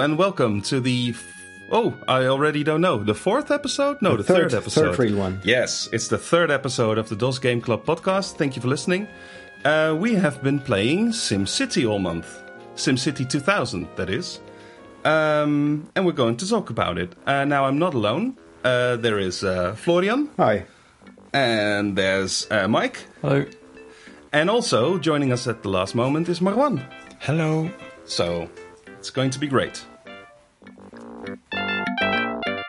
Hello and welcome to the. F- oh, I already don't know. The fourth episode? No, the, The third, third- episode. third real one. Yes, it's the third episode of the DOS Game Club podcast. Thank you for listening. Uh, we have been playing SimCity all month. SimCity 2000, that is. Um, and we're going to talk about it. Uh, now, I'm not alone. Uh, there is uh, Florian, Hi. and there's uh, Mike. Hello. And also joining us at the last moment is Marwan. Hello. So it's going to be great.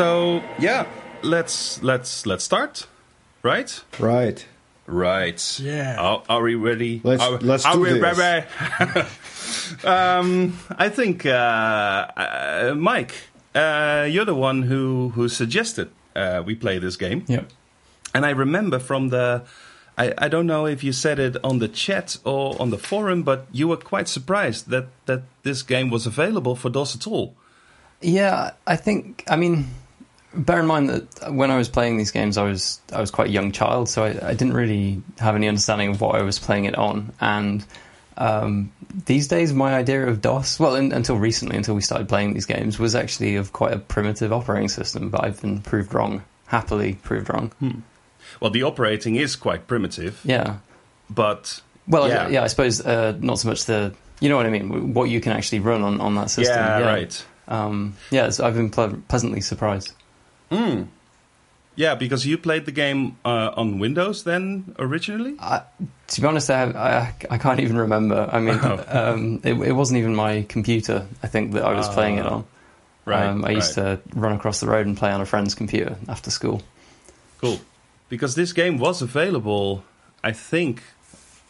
So yeah, let's let's let's start, right? Right. Right. Yeah. Are, are we ready? Let's- are, let's are do we this. ready? um, I think uh, uh, Mike, uh, you're the one who who suggested uh, we play this game. Yep. And I remember from the, I, I don't know if you said it on the chat or on the forum, but you were quite surprised that, that this game was available for DOS at all. Yeah, I think. I mean, bear in mind that when I was playing these games, I was I was quite a young child, so I, I didn't really have any understanding of what I was playing it on. And um, these days, my idea of DOS, well, in, until recently, until we started playing these games, was actually of quite a primitive operating system. But I've been proved wrong, happily proved wrong. Well, the operating is quite primitive, Yeah. but Well, Yeah. yeah, yeah I suppose uh, not so much the. You know what I mean? What you can actually run on, on that system. yeah, right. Um, yeah, it's, I've been ple- pleasantly surprised. Mm. Yeah, because you played the game uh, on Windows then originally. I, to be honest, I, I I can't even remember. I mean, Oh. um, it, it wasn't even my computer. I think that I was playing it on. Right. Um, I used right. to run across the road and play on a friend's computer after school. Cool. Because this game was available, I think,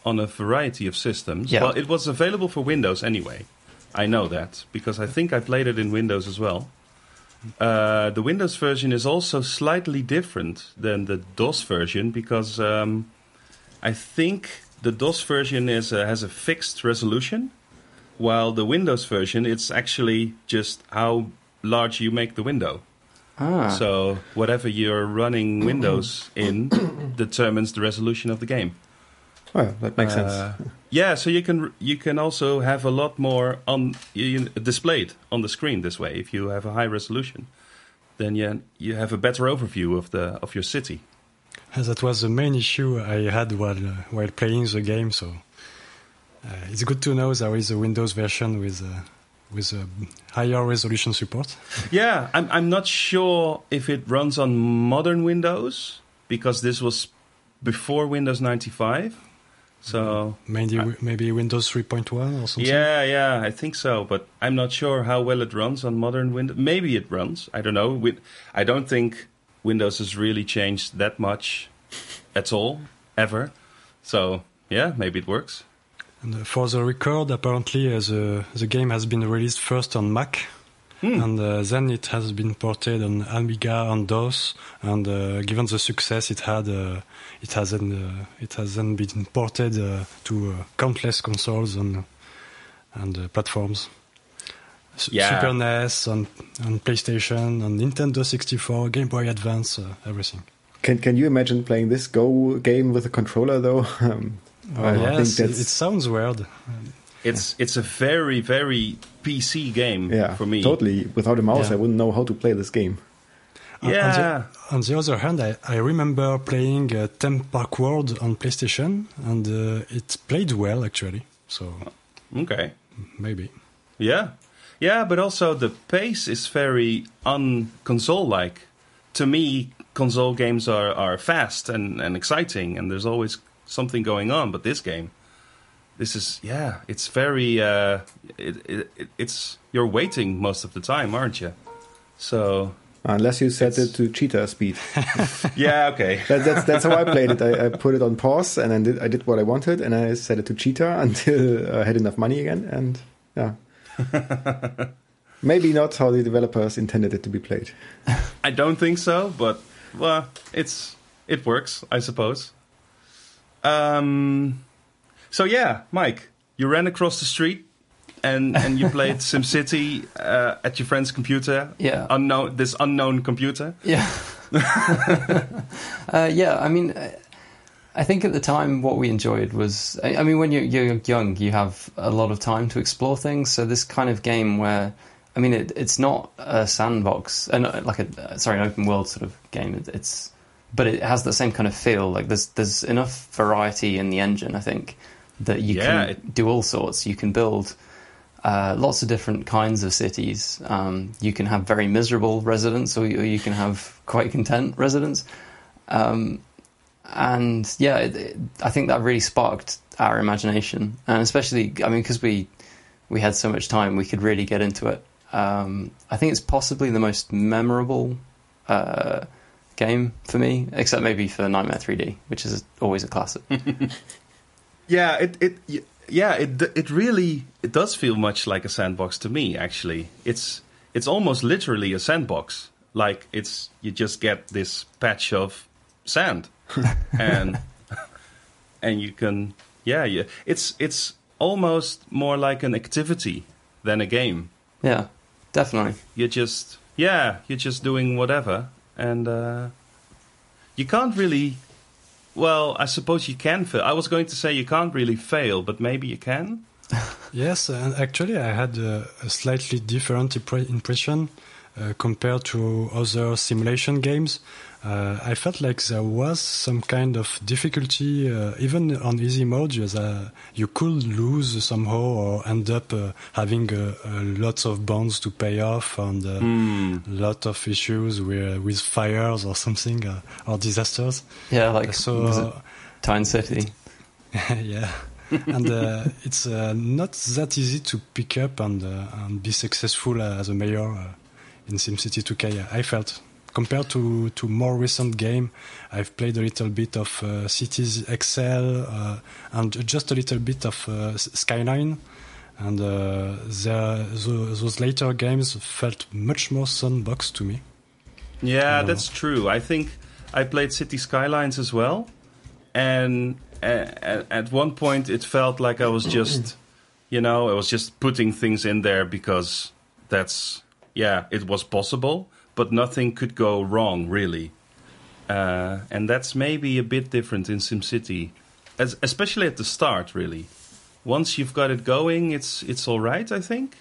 on a variety of systems. Yeah. Well, it was available for Windows anyway. I know that because I think I played it in Windows as well. Uh, the Windows version is also slightly different than the DOS version because um, I think the DOS version is uh, has a fixed resolution, while the Windows version it's actually just how large you make the window. Ah, So whatever you're running Windows in determines the resolution of the game. Well, that makes Uh, sense. Yeah, so you can you can also have a lot more on you, displayed on the screen this way. If you have a high resolution, then you you have a better overview of the of your city. That was the main issue I had while uh, while playing the game. So uh, it's good to know there is a Windows version with uh, with a higher resolution support. Yeah, I'm I'm not sure if it runs on modern Windows because this was before Windows 95. So Maybe maybe Windows 3.1 or something. Yeah, yeah, I think so, but I'm not sure how well it runs on modern Windows. Maybe it runs. I don't know. Win- I don't think Windows has really changed that much at all ever. So yeah, maybe it works. And uh, for the record, apparently uh, the the game has been released first on Mac. Hmm. And uh, then it has been ported on Amiga and DOS, and uh, given the success it had, uh, it has then uh, it has then been ported uh, to uh, countless consoles and and uh, platforms. S- Yeah. Super NES and, and PlayStation and Nintendo 64, Game Boy Advance, uh, everything. Can Can you imagine playing this Go game with a controller though? Um, I yes, it, it sounds weird. It's it's a very very PC game yeah, for me. totally. Without a mouse, Yeah. I wouldn't know how to play this game. On- On Yeah. the, on the other hand, I, I remember playing uh, Theme Park World on PlayStation, and uh, it played well actually. So Okay. maybe. Yeah. Yeah, but also the pace is very un-console like. To me, console games are, are fast and, and exciting and there's always something going on, but this game this is yeah, it's very uh it, it, it- it's you're waiting most of the time, aren't you? So Unless you set it to cheetah speed. Yeah, okay. That, that's that's how I played it. I, I put it on pause and then did, I did what I wanted and I set it to cheetah until I had enough money again. And yeah, maybe not how the developers intended it to be played. I don't think so, but well, it's it works, I suppose. Um, so yeah, Mike, you ran across the street and and you played SimCity uh, at your friend's computer. Yeah. unknown this unknown computer. Yeah. uh, yeah, I mean, I think at the time what we enjoyed was, I, mean, when you're, you're young, you have a lot of time to explore things. So this kind of game where, I mean, it, it's not a sandbox, and uh, like a sorry, an open world sort of game. It, it's, but it has the same kind of feel. Like there's there's enough variety in the engine. I think that you Yeah, can it- do all sorts. You can build uh, lots of different kinds of cities. Um, you can have very miserable residents, or, you- or you can have quite content residents. Um, and yeah, it, it, I think that really sparked our imagination, and especially, I mean, because we we had so much time, we could really get into it. Um, I think it's possibly the most memorable uh, game for me, except maybe for Nightmare 3D, which is always a classic. Yeah, it it yeah it it really it does feel much like a sandbox to me. Actually, it's it's almost literally a sandbox. Like it's you just get this patch of sand, and and you can yeah yeah it's it's almost more like an activity than a game. yeah, definitely. You're just yeah you're just doing whatever, and uh, you can't really. Well, I suppose you can fail. I was going to say you can't really fail, but maybe you can. Yes, and actually, I had a, a slightly different impre- impression uh, compared to other simulation games. Uh, I felt like there was some kind of difficulty, uh, even on easy mode. As, uh, you could lose somehow or end up uh, having uh, uh, lots of bonds to pay off and uh, Hmm. lot of issues with, with fires or something uh, or disasters. Yeah, like so was it Tyne City. yeah, and uh, it's uh, not that easy to pick up and uh, and be successful as a mayor uh, in SimCity 2K. I felt compared to to more recent game, I've played a little bit of uh, Cities XL uh, and just a little bit of uh, Skyline. And uh, the, those, later games felt much more sandbox to me. Yeah, that's true. I think I played City Skylines as well, and at one point it felt like I was just, you know, I was just putting things in there because that's yeah, it was possible, but nothing could go wrong really, uh, and that's maybe a bit different in SimCity, as especially at the start. Really, once you've got it going, it's it's all right. I think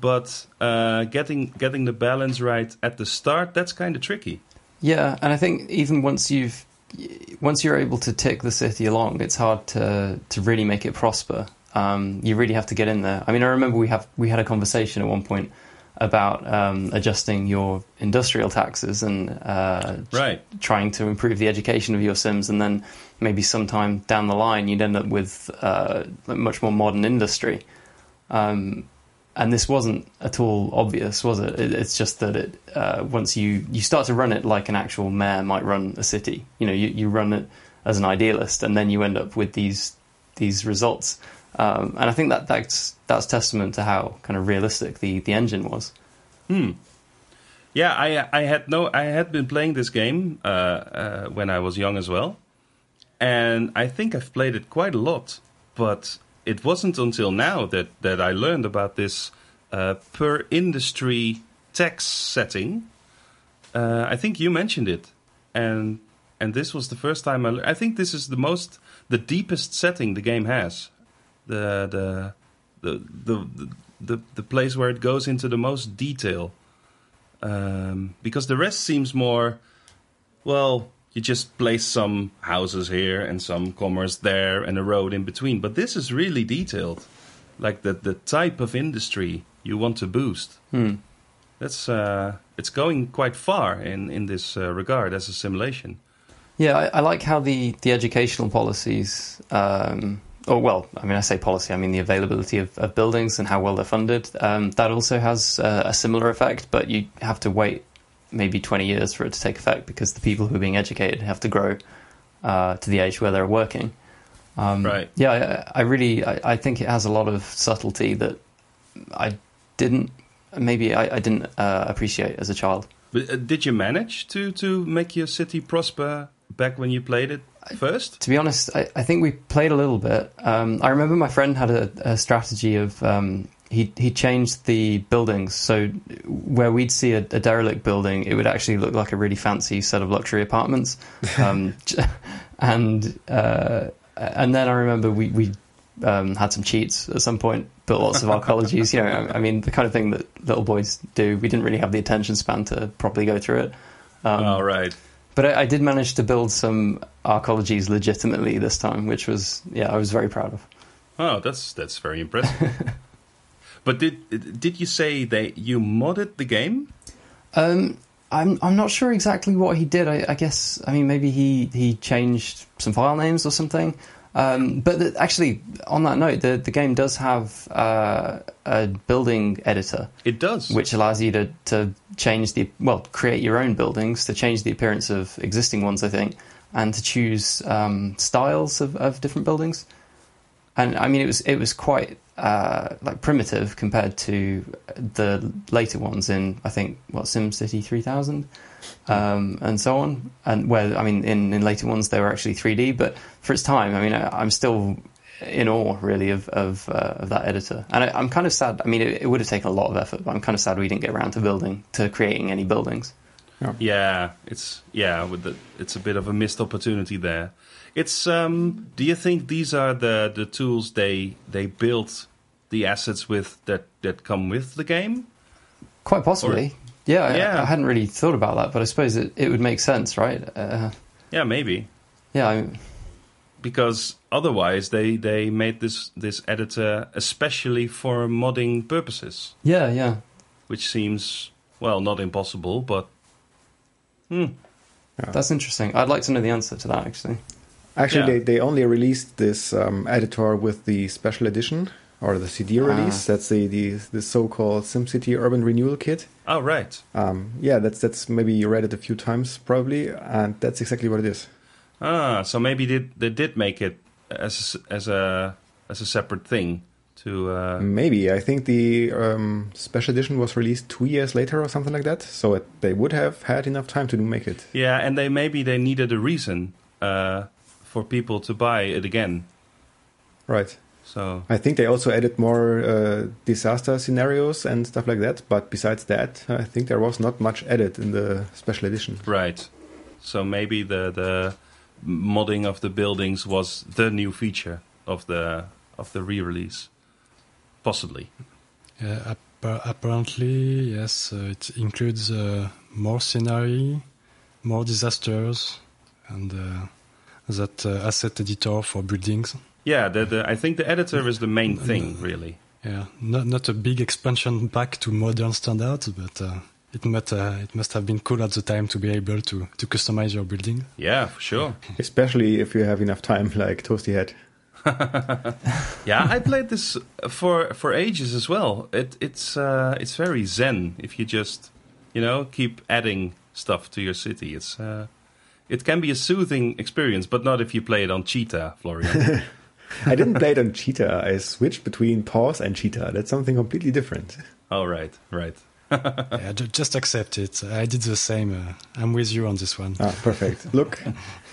but uh, getting getting the balance right at the start that's kind of tricky. Yeah, and I think even once you've once you're able to tick the city along, it's hard to to really make it prosper. Um, you really have to get in there. I mean, I remember we have we had a conversation at one point about um, adjusting your industrial taxes and uh, Right. trying to improve the education of your Sims, and then maybe sometime down the line you'd end up with uh, a much more modern industry. Um, and this wasn't at all obvious, was it? it it's just that it uh, once you you start to run it like an actual mayor might run a city. You know, you, you run it as an idealist, and then you end up with these these results. Um, and I think that that's that's testament to how kind of realistic the, the engine was. Hmm. Yeah, I I had no I had been playing this game uh, uh, when I was young as well, and I think I've played it quite a lot. But it wasn't until now that that I learned about this uh, per industry tax setting. Uh, I think you mentioned it, and and this was the first time I. lear- I think this is the most the deepest setting the game has. The the the the the, the, place where it goes into the most detail. Um, because the rest seems more well you just place some houses here and some commerce there and a road in between. But this is really detailed. Like the the type of industry you want to boost. Hmm. that's uh, it's going quite far in in this uh, regard as a simulation Yeah, I, I like how the, the educational policies, um, or well, I mean, I say policy, I mean the availability of, of buildings and how well they're funded. Um, that also has uh, a similar effect, but you have to wait maybe 20 years for it to take effect because the people who are being educated have to grow uh, to the age where they're working. Um, Right. Yeah, I, I really I, I think it has a lot of subtlety that I didn't maybe I, I didn't uh, appreciate as a child. But uh, did you manage to to make your city prosper back when you played it first? To be honest, I, I think we played a little bit. Um, I remember my friend had a, a strategy of um, he he changed the buildings so where we'd see a, a derelict building, it would actually look like a really fancy set of luxury apartments, um, and uh, and then I remember we we um, had some cheats at some point, built lots of arcologies. You know, I, I mean the kind of thing that little boys do. We didn't really have the attention span to properly go through it. Um, All right. But I, I did manage to build some arcologies legitimately this time, which was yeah, I was very proud of. Oh, that's that's very impressive. but did did you say that you modded the game? Um, I'm I'm not sure exactly what he did. I, I guess I mean maybe he he changed some file names or something. Um, but the, actually, on that note, the the game does have uh, a building editor, It does. which allows you to to change the well create your own buildings to change the appearance of existing ones. I think, and to choose um, styles of, of different buildings. And I mean, it was it was quite uh, like primitive compared to the later ones in I think what SimCity 3000 um, and so on. And where I mean, in, in later ones they were actually 3D, but for its time, I mean, I, I'm still in awe really of of, uh, of that editor. And I, I'm kind of sad. I mean, it, it would have taken a lot of effort, but I'm kind of sad we didn't get around to building to creating any buildings. Yeah, it's yeah, with the it's a bit of a missed opportunity there. It's um do you think these are the the tools they they built the assets with that that come with the game? Quite possibly. Yeah, I, Yeah. I hadn't really thought about that, but I suppose it, it would make sense, right? Uh, Yeah, maybe. yeah, I, Because otherwise they they made this this editor especially for modding purposes, yeah, yeah. which seems well not impossible, but hmm, That's interesting. I'd like to know the answer to that, actually. Actually, Yeah. they, they only released this um, editor with the special edition or the CD release. Ah. That's the, the the so-called SimCity Urban Renewal Kit. oh right. Um, yeah, that's that's maybe you read it a few times probably, and that's exactly what it is. Ah, so maybe they, they did make it as as a as a separate thing to uh, Maybe I think the um, special edition was released two years later or something like that. So it, they would have had enough time to make it. yeah, and they maybe they needed a reason uh, for people to buy it again. Right. So I think they also added more uh, disaster scenarios and stuff like that. But besides that, I think there was not much added in the special edition. right, so maybe the the modding of the buildings was the new feature of the of the re-release, possibly. Yeah, appa- apparently, yes, uh, it includes uh, more scenery, more disasters, and uh, that uh, asset editor for buildings. Yeah, the, the I think the editor is the main thing, really. Yeah, not not a big expansion back to modern standards, but uh, it must uh, it must have been cool at the time to be able to to customize your building. Yeah, for sure. Especially if you have enough time, like Toasty had. Yeah, I played this for for ages as well. It it's uh, it's very zen if you just you know keep adding stuff to your city. It's uh, it can be a soothing experience, but not if you play it on Cheetah, Florian. I didn't play it on Cheetah. I switched between Pause and Cheetah. That's something completely different. oh right, right. yeah, ju- just accept it. I did the same. Uh, I'm with you on this one. Ah, perfect. Look,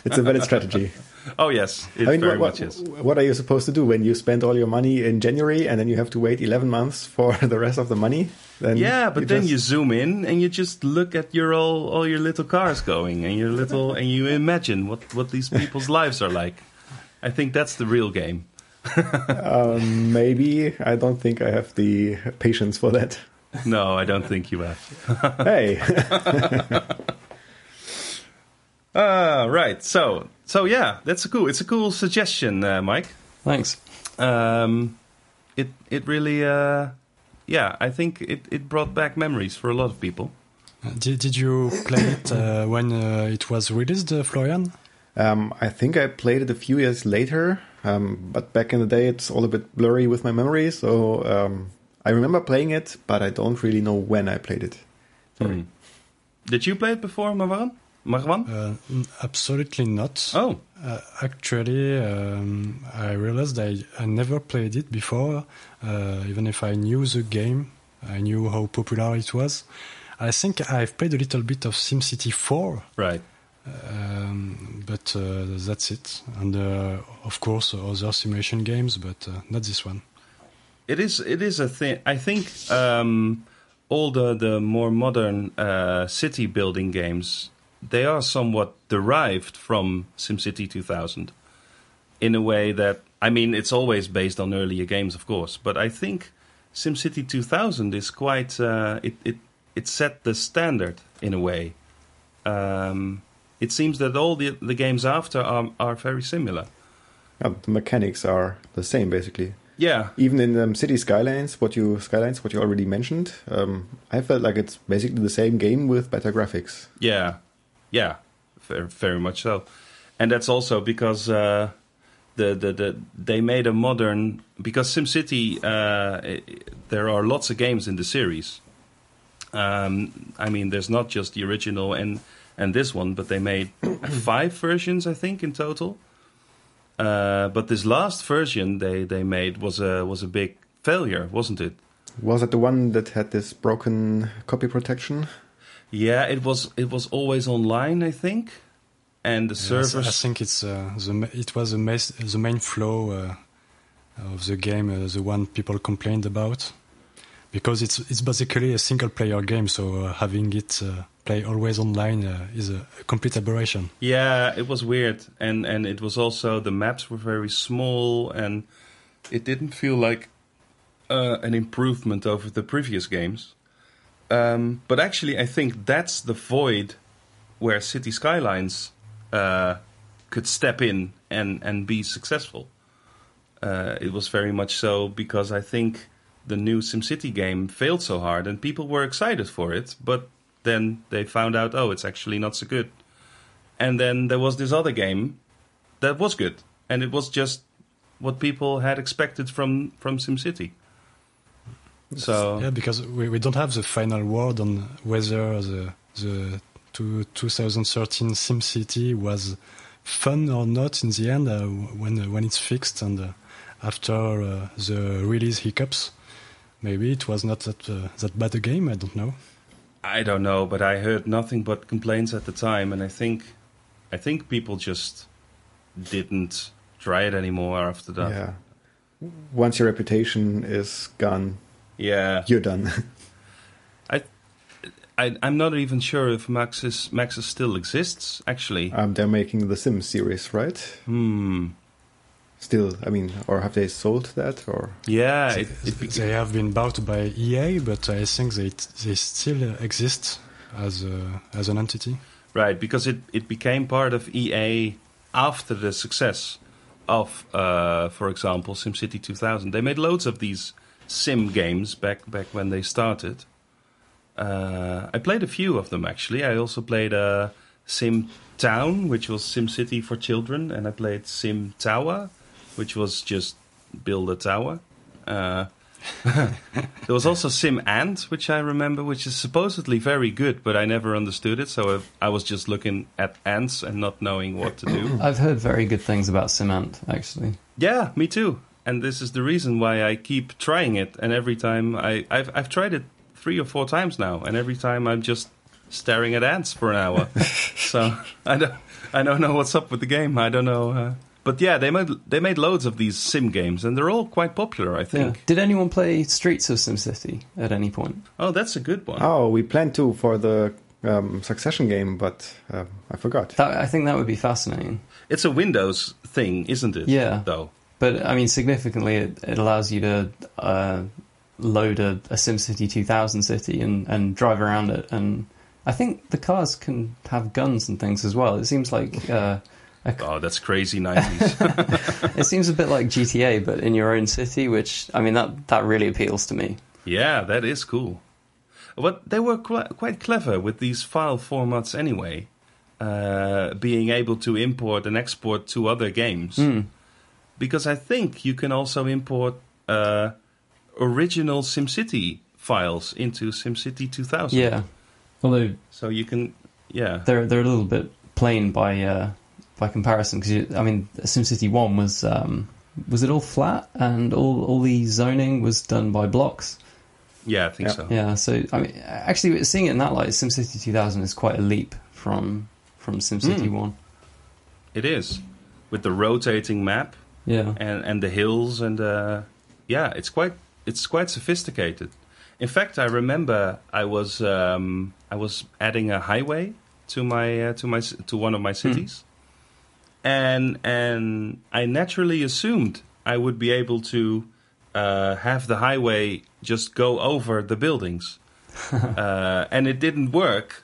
it's a valid strategy. Oh yes, it I mean, very what, much is. what are you supposed to do when you spend all your money in January and then you have to wait 11 months for the rest of the money? Then Yeah, but then just- you zoom in and you just look at your all all your little cars going and your little and you imagine what what these people's lives are like. I think that's the real game. um, maybe I don't think I have the patience for that. No, I don't think you have. hey, Ah, right. So, so yeah, that's a cool. It's a cool suggestion, uh, Mike. Thanks. Um, it it really, uh, yeah, I think it, it brought back memories for a lot of people. Uh, Did, did you play it uh, when uh, it was released, uh, Florian? Um, I think I played it a few years later, um, but back in the day it's all a bit blurry with my memory. So um, I remember playing it, but I don't really know when I played it. Sorry. Hmm. Did you play it before, Marwan? Marwan? Uh, absolutely not. Oh, Uh, actually, um, I realized I, I never played it before, uh, even if I knew the game, I knew how popular it was. I think I've played a little bit of SimCity 4, right. Um, but uh, that's it. And uh, of course, other simulation games, but uh, not this one. It is. It is a thing. I think um, all the the more modern city building games they are somewhat derived from SimCity 2000 in a way that I mean it's always based on earlier games, of course, but I think SimCity 2000 is quite uh, it it it set the standard in a way. Um, it seems that all the the games after are are very similar. Yeah, the mechanics are the same basically. Yeah, Even in um, City Skylines, what you Skylines, what you already mentioned, um, I felt like it's basically the same game with better graphics. Yeah, yeah, very, very much so, and that's also because uh, the, the the they made a modern because SimCity. Uh, there are lots of games in the series. Um, I mean, there's not just the original and and this one, but they made five versions, I think, in total. Uh, but this last version they, they made was a was a big failure, wasn't it? Was it the one that had this broken copy protection? Yeah, it was. It was always online, I think, and the Yes, I think it's uh, the it was the, mes- the main flow uh, of the game, uh, the one people complained about, because it's it's basically a single player game. So uh, having it uh, play always online uh, is a, complete aberration. Yeah, it was weird, and and it was also the maps were very small, and it didn't feel like uh, an improvement over the previous games. Um, but actually, I think that's the void where City Skylines uh, could step in and and be successful. Uh, it was very much so because I think the new SimCity game failed so hard, and people were excited for it, but then they found out, oh, it's actually not so good. And then there was this other game that was good, and it was just what people had expected from from SimCity. So Yeah, because we, we don't have the final word on whether the the two, 2013 SimCity was fun or not in the end uh, when uh, when it's fixed and uh, after uh, the release hiccups. Maybe it was not that uh, that bad a game. I don't know. I don't know, but I heard nothing but complaints at the time, and I think I think people just didn't try it anymore after that. Yeah. Once your reputation is gone, Yeah. you're done. I, I'm not even sure if Maxis Maxis still exists. Actually, um, they're making the Sims series, right? hmm. Still, I mean, or have they sold that? Or Yeah, they, it, it they have been bought by EA, but I think they they still uh, exist as a, as an entity. right because it, it became part of EA after the success of, uh, for example, SimCity 2000. They made loads of these sim games back back when they started. Uh, I played a few of them actually. I also played uh, Sim Town, which was SimCity for children, and I played Sim Tower, which was just build a tower. Uh, there was also Sim Ant, which I remember, which is supposedly very good, but I never understood it. So I, I was just looking at ants and not knowing what to do. I've heard very good things about Sim Ant, actually. yeah, me too. And this is the reason why I keep trying it. And every time I, I've, I've tried it three or four times now, and every time I'm just staring at ants for an hour. so I don't, I don't know what's up with the game. I don't know. Uh, but yeah, they made they made loads of these sim games, and they're all quite popular. I think. Yeah. Did anyone play Streets of SimCity at any point? Oh, that's a good one. oh, we planned to for the um, Succession game, but um, I forgot. That, I think that would be fascinating. It's a Windows thing, isn't it? Yeah. Though. But I mean, significantly, it, it allows you to uh, load a, a SimCity 2000 city and, and drive around it. And I think the cars can have guns and things as well. It seems like uh, Oh, that's crazy 90s. it seems a bit like GTA, but in your own city. Which I mean, that that really appeals to me. yeah, that is cool. But they were qu- quite clever with these file formats anyway. Uh, being able to import and export to other games. Hmm. Because I think you can also import uh, original SimCity files into SimCity 2000. Yeah, Although So you can, yeah, they're they're a little bit plain by uh, by comparison because I mean SimCity One was um, was it all flat and all all the zoning was done by blocks. yeah, I think Yeah. so. Yeah, so I mean, actually, seeing it in that light, SimCity 2000 is quite a leap from from SimCity Mm. One. It is with the rotating map Yeah, and and the hills and uh, yeah, it's quite it's quite sophisticated. In fact, I remember I was um, I was adding a highway to my uh, to my to one of my cities, and and I naturally assumed I would be able to uh, have the highway just go over the buildings, uh, and it didn't work.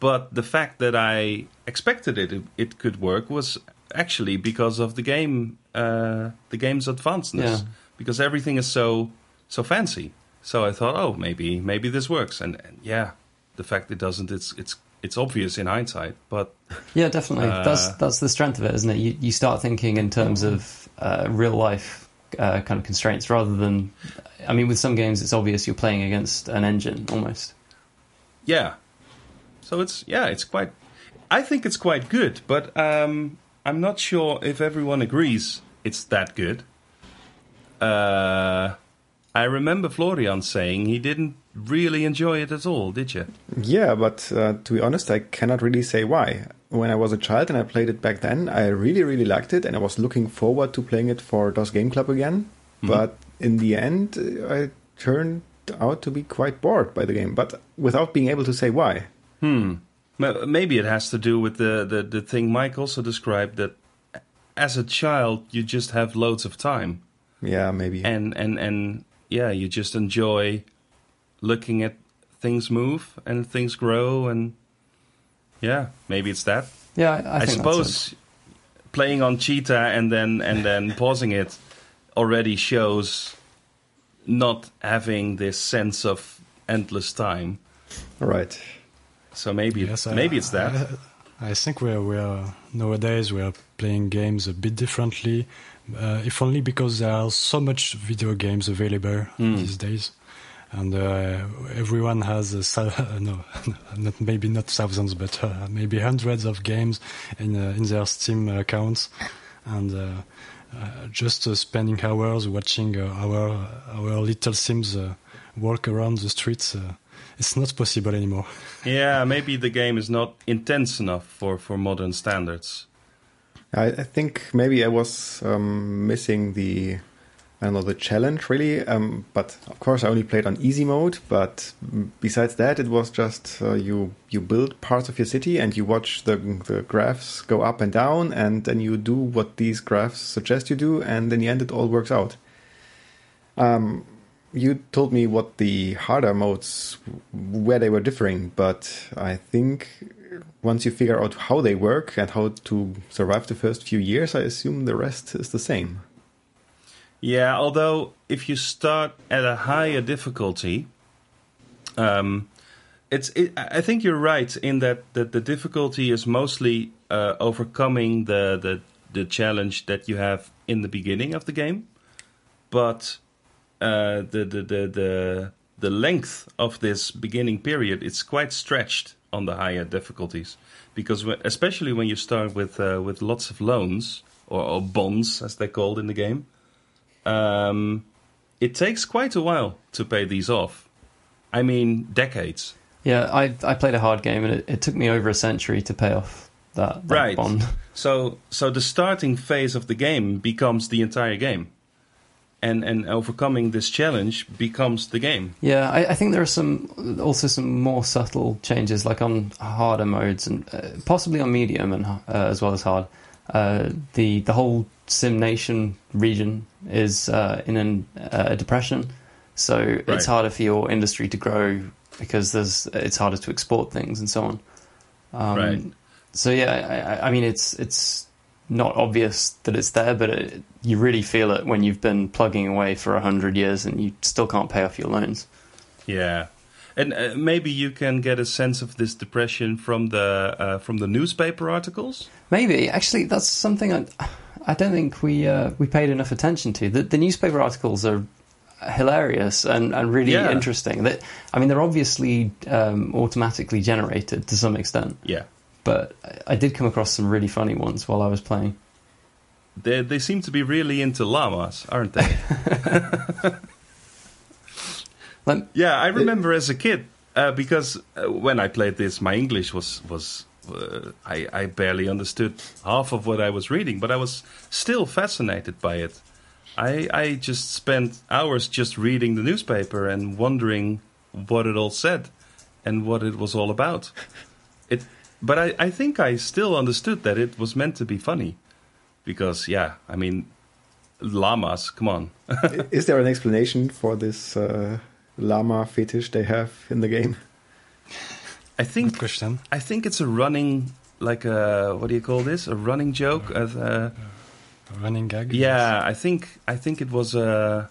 But the fact that I expected it it could work was actually because of the game uh, the game's advancedness Yeah. because everything is so so fancy. So I thought, oh, maybe maybe this works, and, and yeah, the fact it doesn't, it's it's it's obvious in hindsight. But yeah, definitely. Uh, that's that's the strength of it, isn't it? You you start thinking in terms of uh, real life uh, kind of constraints rather than. I mean, with some games, it's obvious you're playing against an engine almost. yeah, so it's yeah, it's quite. I think it's quite good, but um, I'm not sure if everyone agrees it's that good. Uh, I remember Florian saying he didn't really enjoy it at all. Did you? Yeah, but uh, to be honest, I cannot really say why. When I was a child and I played it back then, I really, really liked it, and I was looking forward to playing it for DOS Game Club again. Mhm. But in the end, uh, I turned out to be quite bored by the game, but without being able to say why. Hmm. Ma- Maybe it has to do with the, the, the thing Mike also described that as a child you just have loads of time Yeah, maybe. and and and yeah you just enjoy looking at things move and things grow and yeah maybe it's that. Yeah, I, I, I, suppose playing on cheetah and then and then pausing it already shows not having this sense of endless time. Right. so maybe Yes, I- maybe it's that. I, I think we're we're nowadays we are playing games a bit differently, uh, if only because there are so much video games available Mm. these days, and uh, everyone has a, thou- uh, no, not maybe not thousands, but uh, maybe hundreds of games in uh, in their Steam accounts, and. Uh, uh, just uh, spending hours watching uh, our our little Sims uh, walk around the streets, uh, it's not possible anymore. Yeah, maybe the game is not intense enough for, for modern standards. I, I think maybe I was um, missing the, The challenge really. Um, but of course, I only played on easy mode. But besides that, it was just uh, you you build parts of your city and you watch the the graphs go up and down, and then you do what these graphs suggest you do, and in the end, it all works out. Um, you told me what the harder modes where they were differing, but I think once you figure out how they work and how to survive the first few years, I assume the rest is the same. Yeah, although if you start at a higher difficulty, um, it's. It, I think you're right in that, that the difficulty is mostly uh, overcoming the, the the challenge that you have in the beginning of the game, but uh, the, the the the the length of this beginning period it's quite stretched on the higher difficulties because when, especially when you start with uh, with lots of loans or, or bonds as they're called in the game um, it takes quite a while to pay these off. I mean, decades. Yeah, I I played a hard game and it, it took me over a century to pay off that, that Right. bond. So, so the starting phase of the game becomes the entire game, and and overcoming this challenge becomes the game. Yeah, I, I think there are some also some more subtle changes, like on harder modes and uh, possibly on medium and uh, as well as hard. Uh, the the whole Sim Nation region is uh, in an, uh, a depression, so Right. it's harder for your industry to grow because there's it's harder to export things and so on. Um, Right. So yeah, I, I- mean it's it's not obvious that it's there, but it, you really feel it when you've been plugging away for a hundred years and you still can't pay off your loans. Yeah, and uh, maybe you can get a sense of this depression from the uh, from the newspaper articles. Maybe actually that's something I I don't think we uh, we paid enough attention to. The, the newspaper articles are hilarious and, and really Yeah. interesting. That I mean, they're obviously um, automatically generated to some extent, Yeah, but I- I did come across some really funny ones while I was playing. they they seem to be really into llamas, aren't they? Yeah, I remember as a kid uh, because uh, when I played this, my English was was uh, I I barely understood half of what I was reading, but I was still fascinated by it. I I just spent hours just reading the newspaper and wondering what it all said and what it was all about. It, but I I think I still understood that it was meant to be funny, because yeah, I mean, llamas, come on. Is there an explanation for this uh, llama fetish they have in the game? I think. I think it's a running, like a what do you call this? A running joke. As a, A running gag. yeah, I think I think it was a,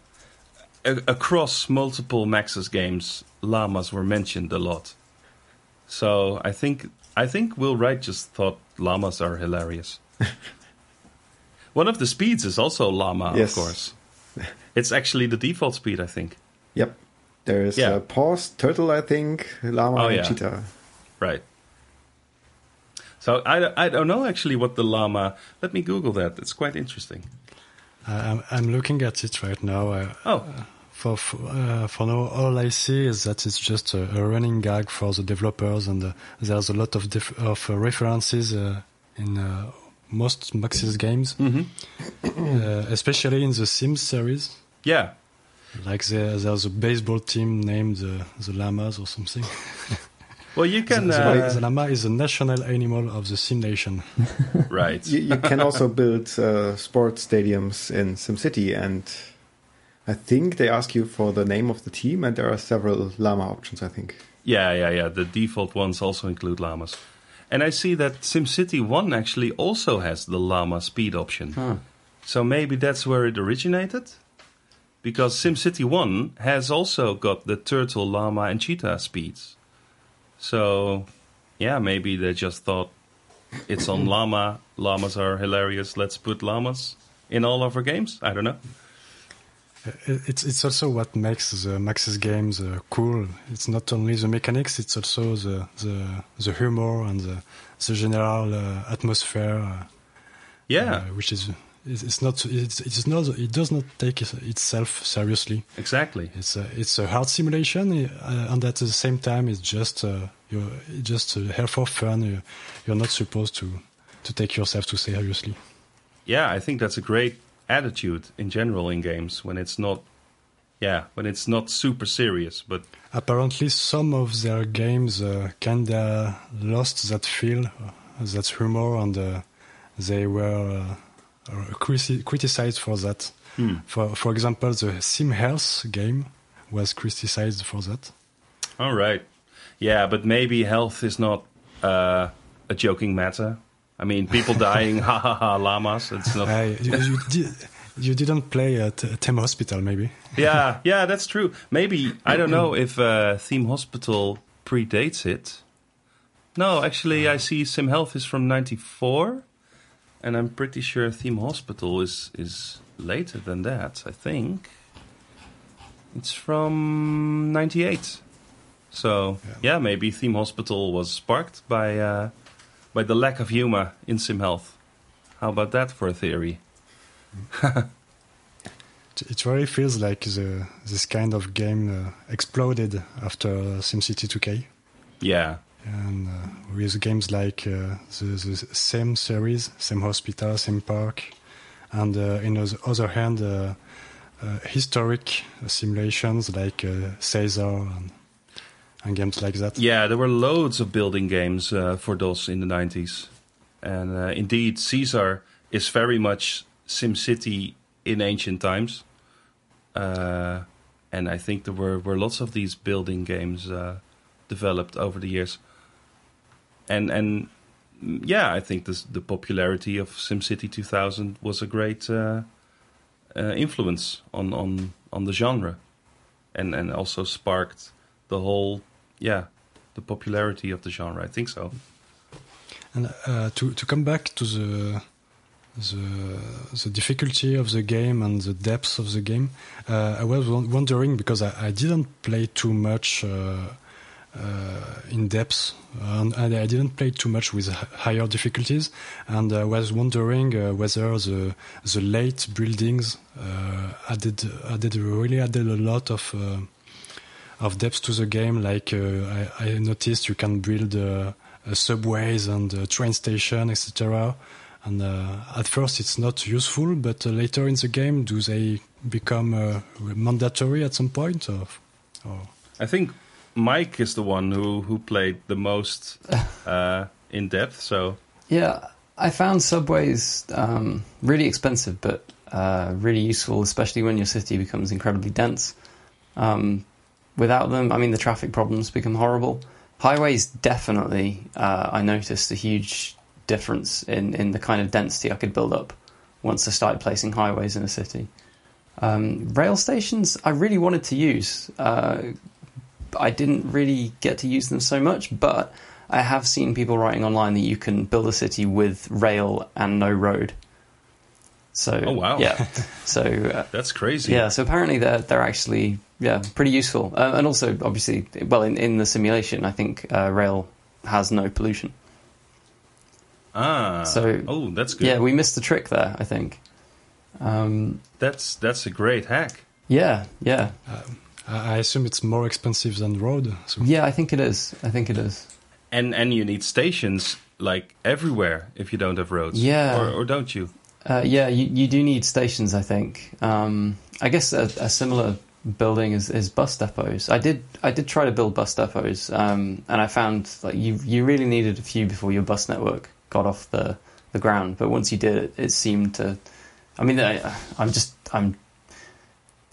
a across multiple Maxis games. Llamas were mentioned a lot, so I think I think Will Wright just thought llamas are hilarious. One of the speeds is also llama, Yes. of course. It's actually the default speed, I think. Yep. There is Yeah. a pause, turtle, I think, llama, Oh, and yeah. cheetah. Right. So I, I don't know actually what the llama. Let me Google that. It's quite interesting. Uh, I'm, I'm looking at it right now. Uh, Oh, for for, uh, for now, all I see is that it's just a, a running gag for the developers, and uh, there's a lot of dif- of uh, references uh, in uh, most Maxis games, hmm uh, especially in the Sims series. yeah, Like there, there's a baseball team named the, the Llamas or something. Well, you can. the, the- Uh, the llama is the national animal of the Sim Nation. right. You, you can also build uh, sports stadiums in SimCity, and I think they ask you for the name of the team, and there are several llama options, I think. Yeah, yeah, yeah. The default ones also include llamas. And I see that SimCity 1 actually also has the llama speed option. huh. So maybe that's where it originated? Because SimCity 1 has also got the turtle, llama, and cheetah speeds. So, yeah, maybe they just thought it's on llama. Llamas are hilarious. Let's put llamas in all of our games. I don't know. It's it's also what makes the Maxis games uh, cool. It's not only the mechanics; it's also the the, the humor and the, the general uh, atmosphere. Uh, Yeah, uh, which is it's it's not it's, it's not it does not take itself seriously. exactly. It's a it's a hard simulation, uh, and at the same time, it's just uh, you're just uh, here for fun. You, you're not supposed to to take yourself too seriously. Yeah, I think that's a great attitude in general in games when it's not, yeah, when it's not super serious. But Apparently, some of their games uh, kinda lost that feel, uh, that humor, and uh, they were uh, criticized for that. hmm, For for example, the Sim Health game was criticized for that. all right, yeah, but maybe health is not uh, a joking matter. I mean, people dying, ha ha ha, llamas. It's not. Uh, you, you, di- you didn't play at uh, Theme Hospital, maybe? yeah, yeah, that's true. Maybe I don't know if uh, Theme Hospital predates it. No, actually, I see Sim Health is from '94, and I'm pretty sure Theme Hospital is is later than that. I think it's from '98. So Yeah. yeah. maybe Theme Hospital was sparked by uh, by the lack of humor in Sim Health. How about that for a theory? It- It really feels like the, this kind of game uh, exploded after SimCity 2K. Yeah, And uh, with games like uh, the, the same series, same hospital, same park, and uh, in the other hand, uh, uh, historic simulations like uh, Caesar and, and games like that. Yeah, there were loads of building games uh, for DOS in the 90s. And uh, indeed, Caesar is very much SimCity in ancient times. Uh, and I think there were, were lots of these building games uh, developed over the years. And and yeah, I think this, the popularity of SimCity 2000 was a great uh, uh, influence on, on, on the genre. And, and also sparked the whole yeah the popularity of the genre i think so And uh, to to come back to the the the difficulty of the game and the depth of the game. Uh, I was wondering because I, I didn't play too much uh, in depth, and, and I didn't play too much with higher difficulties, and I was wondering uh, whether the the late buildings uh, added added really added a lot of. Uh, of depth to the game, like uh, I, I noticed you can build uh, uh, subways and uh, train station, etc. And uh, at first it's not useful, but uh, later in the game, do they become uh, mandatory at some point? Or, or I think Mike is the one who who played the most uh, in depth. So Yeah, I found subways um, really expensive, but uh, really useful, especially when your city becomes incredibly dense. Um, without them, I mean, the traffic problems become horrible. Highways definitely, uh, I noticed a huge difference in, in the kind of density I could build up once I started placing highways in a city. Um, rail stations, I really wanted to use. I didn't really get to use them so much, but I have seen people writing online that you can build a city with rail and no road. So, Oh, wow. yeah. So, uh, that's crazy. yeah, so apparently they're they're actually yeah pretty useful, uh, and also obviously well in, in the simulation I think uh, rail has no pollution. Ah. So- oh, that's good. Yeah, we missed the trick there. I think. Um, that's that's a great hack. yeah, yeah, I I assume it's more expensive than road. So yeah. I think it is. I think it is. And and you need stations like everywhere if you don't have roads. Yeah. Or, or don't you? Uh, yeah, you, you do need stations. I think. Um, I guess a, a similar building is, is bus depots. I did I did try to build bus depots, um, and I found like you you really needed a few before your bus network got off the, the ground. But once you did it, it seemed to. I mean, I, I'm just I'm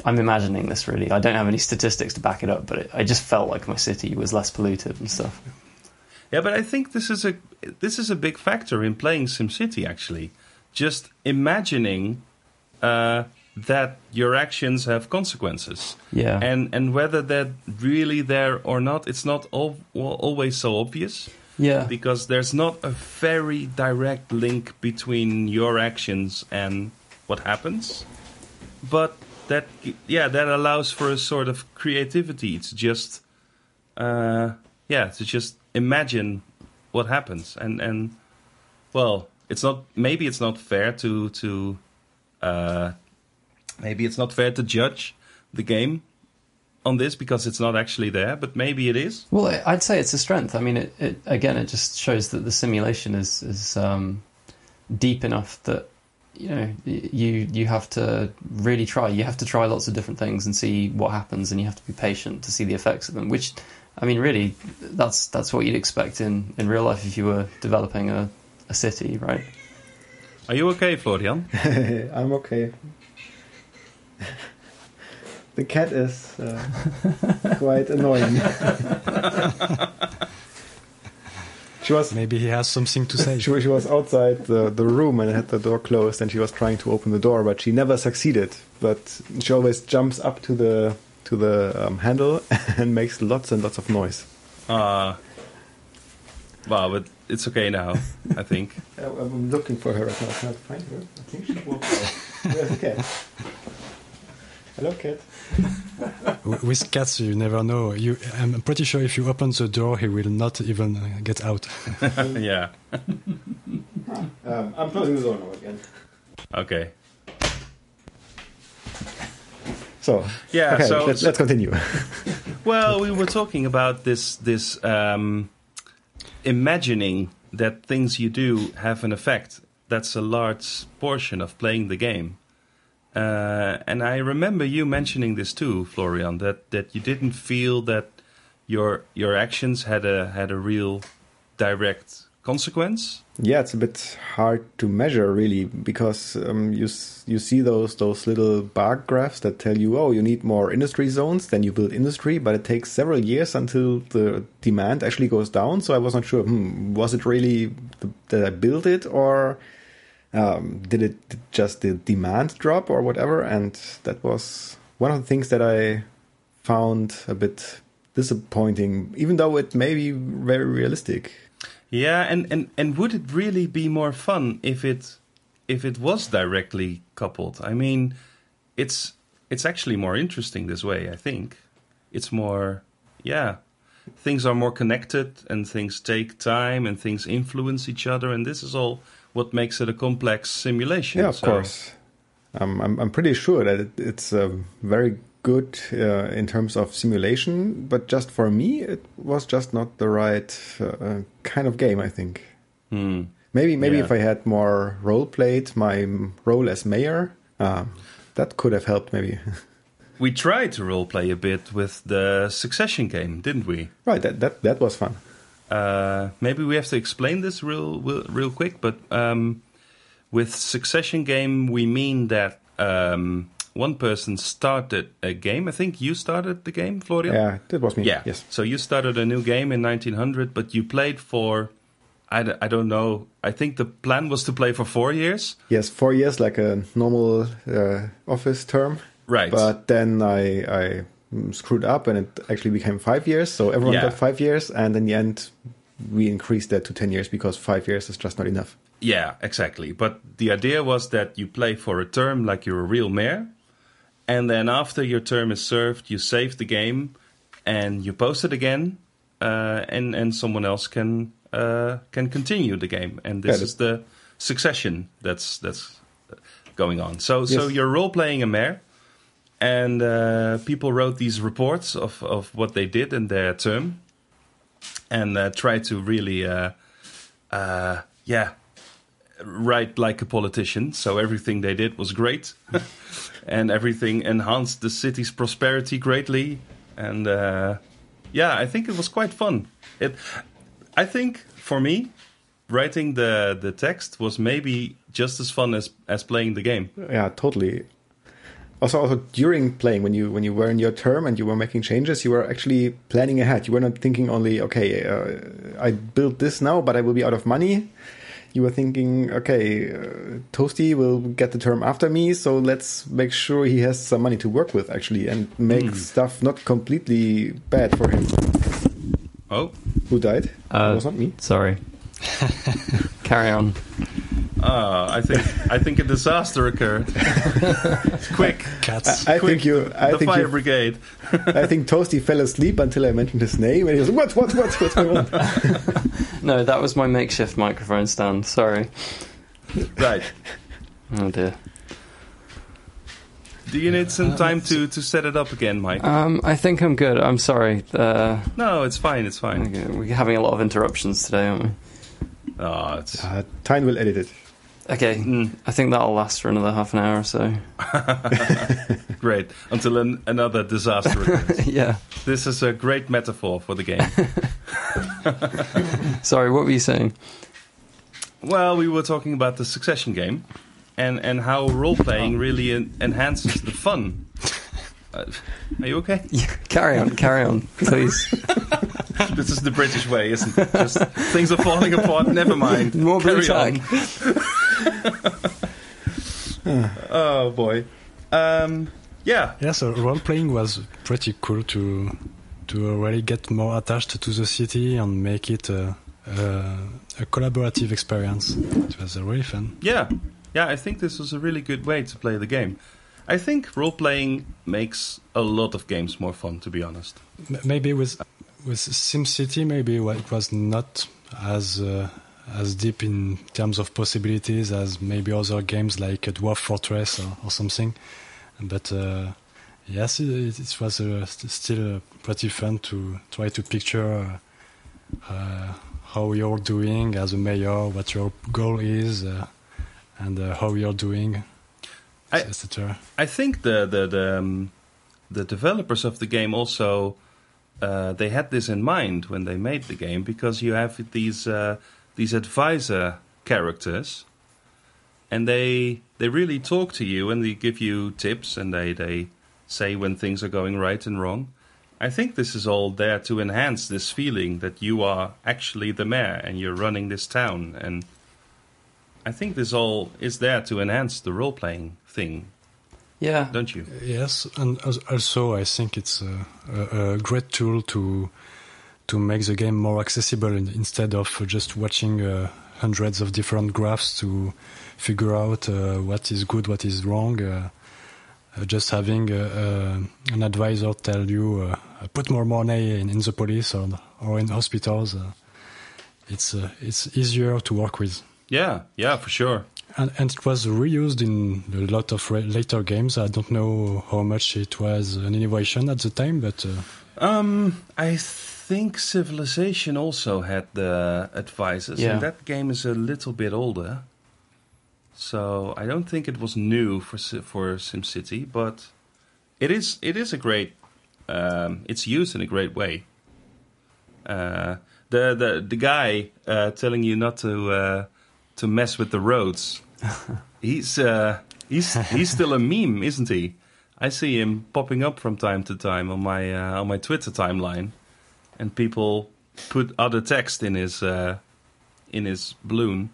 I'm imagining this really. I don't have any statistics to back it up, but it, I just felt like my city was less polluted and stuff. Yeah, but I think this is a this is a big factor in playing SimCity. Actually, just imagining uh, that your actions have consequences, Yeah, and and whether they're really there or not, it's not well, always so obvious yeah, because there's not a very direct link between your actions and what happens. But that yeah, that allows for a sort of creativity. It's just uh, yeah, to just imagine what happens and and well, it's not maybe it's not fair to to uh, maybe it's not fair to judge the game on this because it's not actually there, but maybe it is. Well, I'd say it's a strength. I mean, it, it again, it just shows that the simulation is is um, deep enough that you know you you have to really try. You have to try lots of different things and see what happens, and you have to be patient to see the effects of them. Which, I mean, really, that's that's what you'd expect in, in real life if you were developing a, a city, right? Are you okay, Florian? I'm okay. the cat is uh, quite annoying. she was maybe he has something to say. she, was- she was outside the, the room and had the door closed and she was trying to open the door but she never succeeded but she always jumps up to the to the um, handle and makes lots and lots of noise Uh, well, but it's okay now, I think. I'm looking for her right now. I cannot find her. I think she walked out. Where's the cat? Hello, cat. With cats, you never know. You, I'm pretty sure if you open the door, he will not even uh, get out. yeah. Um, I'm closing the door now again. Okay. So, Yeah. okay, so, let's, let's continue. well, we were talking about this this um, imagining that things you do have an effect. That's a large portion of playing the game. Uh, and I remember you mentioning this too, Florian, that, that you didn't feel that your your actions had a had a real direct consequence. yeah, it's a bit hard to measure really because um, you you see those those little bar graphs that tell you, oh, you need more industry zones, then you build industry, but it takes several years until the demand actually goes down. So I was not sure, hmm, was it really th- that I built it or um, did it just the demand drop or whatever? And that was one of the things that I found a bit disappointing, even though it may be very realistic. Yeah, and, and, and would it really be more fun if it if it was directly coupled. I mean, it's it's actually more interesting this way. I think it's more, yeah. Things are more connected, and things take time, and things influence each other, and this is all what makes it a complex simulation. Yeah, of So- course. Um, I'm I'm pretty sure that it, it's uh, very good uh, in terms of simulation, but just for me, it was just not the right uh, kind of game. I think Hmm. maybe maybe Yeah. if I had more role played my role as mayor, um, that could have helped. Maybe We tried to roleplay a bit with the Succession game, didn't we? right. That that that was fun. Uh, maybe we have to explain this real, real, real quick. But um, with Succession game, we mean that um, one person started a game. I think you started the game, Florian. Yeah, that was me. Yeah. Yes. So you started a new game in 1900, but you played for. I, d- I don't know. I think the plan was to play for four years. Yes, four years, like a normal uh, office term. Right. But then I, I screwed up and it actually became five years. So everyone Yeah. got five years. And in the end, we increased that to 10 years because five years is just not enough. Yeah, exactly. But the idea was that you play for a term like you're a real mayor, and then after your term is served, you save the game and you post it again, uh, and and someone else can uh, can continue the game. And this Yeah, is the succession that's that's going on. So so you're role playing a mayor, and uh, people wrote these reports of of what they did in their term, and uh, tried to really, uh, uh, yeah, write like a politician. So everything they did was great, and everything enhanced the city's prosperity greatly. And uh, yeah, I think it was quite fun. It, I think for me, writing the the text was maybe just as fun as as playing the game. Yeah, totally. Also, also during playing, when you when you were in your term and you were making changes, you were actually planning ahead. You were not thinking only, okay, uh, I built this now, but I will be out of money. You were thinking, okay, uh, Toasty will get the term after me, so let's make sure he has some money to work with, actually, and make stuff not completely bad for him. Oh, Who died? Uh, it was not me. Sorry. Carry on. Uh, I think I think a disaster occurred. Quick, Cats. I quick, think you. I the think fire you, brigade. I think Toasty fell asleep until I mentioned his name, and he was what, what, what, what's going on? No, that was my makeshift microphone stand. Sorry. Right. Oh dear. Do you need some time to, to set it up again, Mike? Um, I think I'm good. I'm sorry. Uh, no, it's fine. It's fine. okay, we're having a lot of interruptions today, aren't we? Oh, it's Uh, Tijn will edit it. Okay, Mm. I think that'll last for another half an hour or so. great until an, another disaster occurs. yeah. this is a great metaphor for the game. Sorry, what were you saying? well, we were talking about the Succession game, and and how role playing really en- enhances the fun. Uh, are you okay? carry on, carry on, please. This is the British way, isn't it? Just things are falling apart. Never mind. More Carry tack. on. oh boy. Um, yeah. Yeah, so role playing was pretty cool to to really get more attached to the city and make it a, a, a collaborative experience. It was uh, really fun. Yeah, yeah. I think this was a really good way to play the game. I think role playing makes a lot of games more fun. To be honest. Maybe with with SimCity, maybe it was not as uh, as deep in terms of possibilities as maybe other games like Dwarf Fortress or, or something. But uh, yes, it, it was uh, st- still uh, pretty fun to try to picture uh, uh, how you're doing as a mayor, what your goal is, and how you're doing, I-. I think the the the, um, the developers of the game also uh, they had this in mind when they made the game because you have these uh, these advisor characters, and they they really talk to you and they give you tips and they they say when things are going right and wrong. I think this is all there to enhance this feeling that you are actually the mayor and you're running this town and. I think this all is there to enhance the role playing thing, Yeah. don't you? Yes, and also I think it's a, a, a great tool to to make the game more accessible instead of just watching a, hundreds of different graphs to figure out uh, what is good, what is wrong. Uh, uh, just having uh, uh, an advisor tell you uh, put more money in, in, the police or or in hospitals, it's it's easier to work with. Yeah, yeah, for sure. And, and it was reused in a lot of later games. I don't know how much it was an innovation at the time, but um, I think Civilization also had the advisors, yeah. and that game is a little bit older. So I don't think it was new for for SimCity, but it is it is a great. Um, it's used in a great way. Uh, the the the guy uh, telling you not to uh, to mess with the roads. He's uh, he's he's still a meme, isn't he? I see him popping up from time to time on my uh, on my Twitter timeline, and people put other text in his uh, in his balloon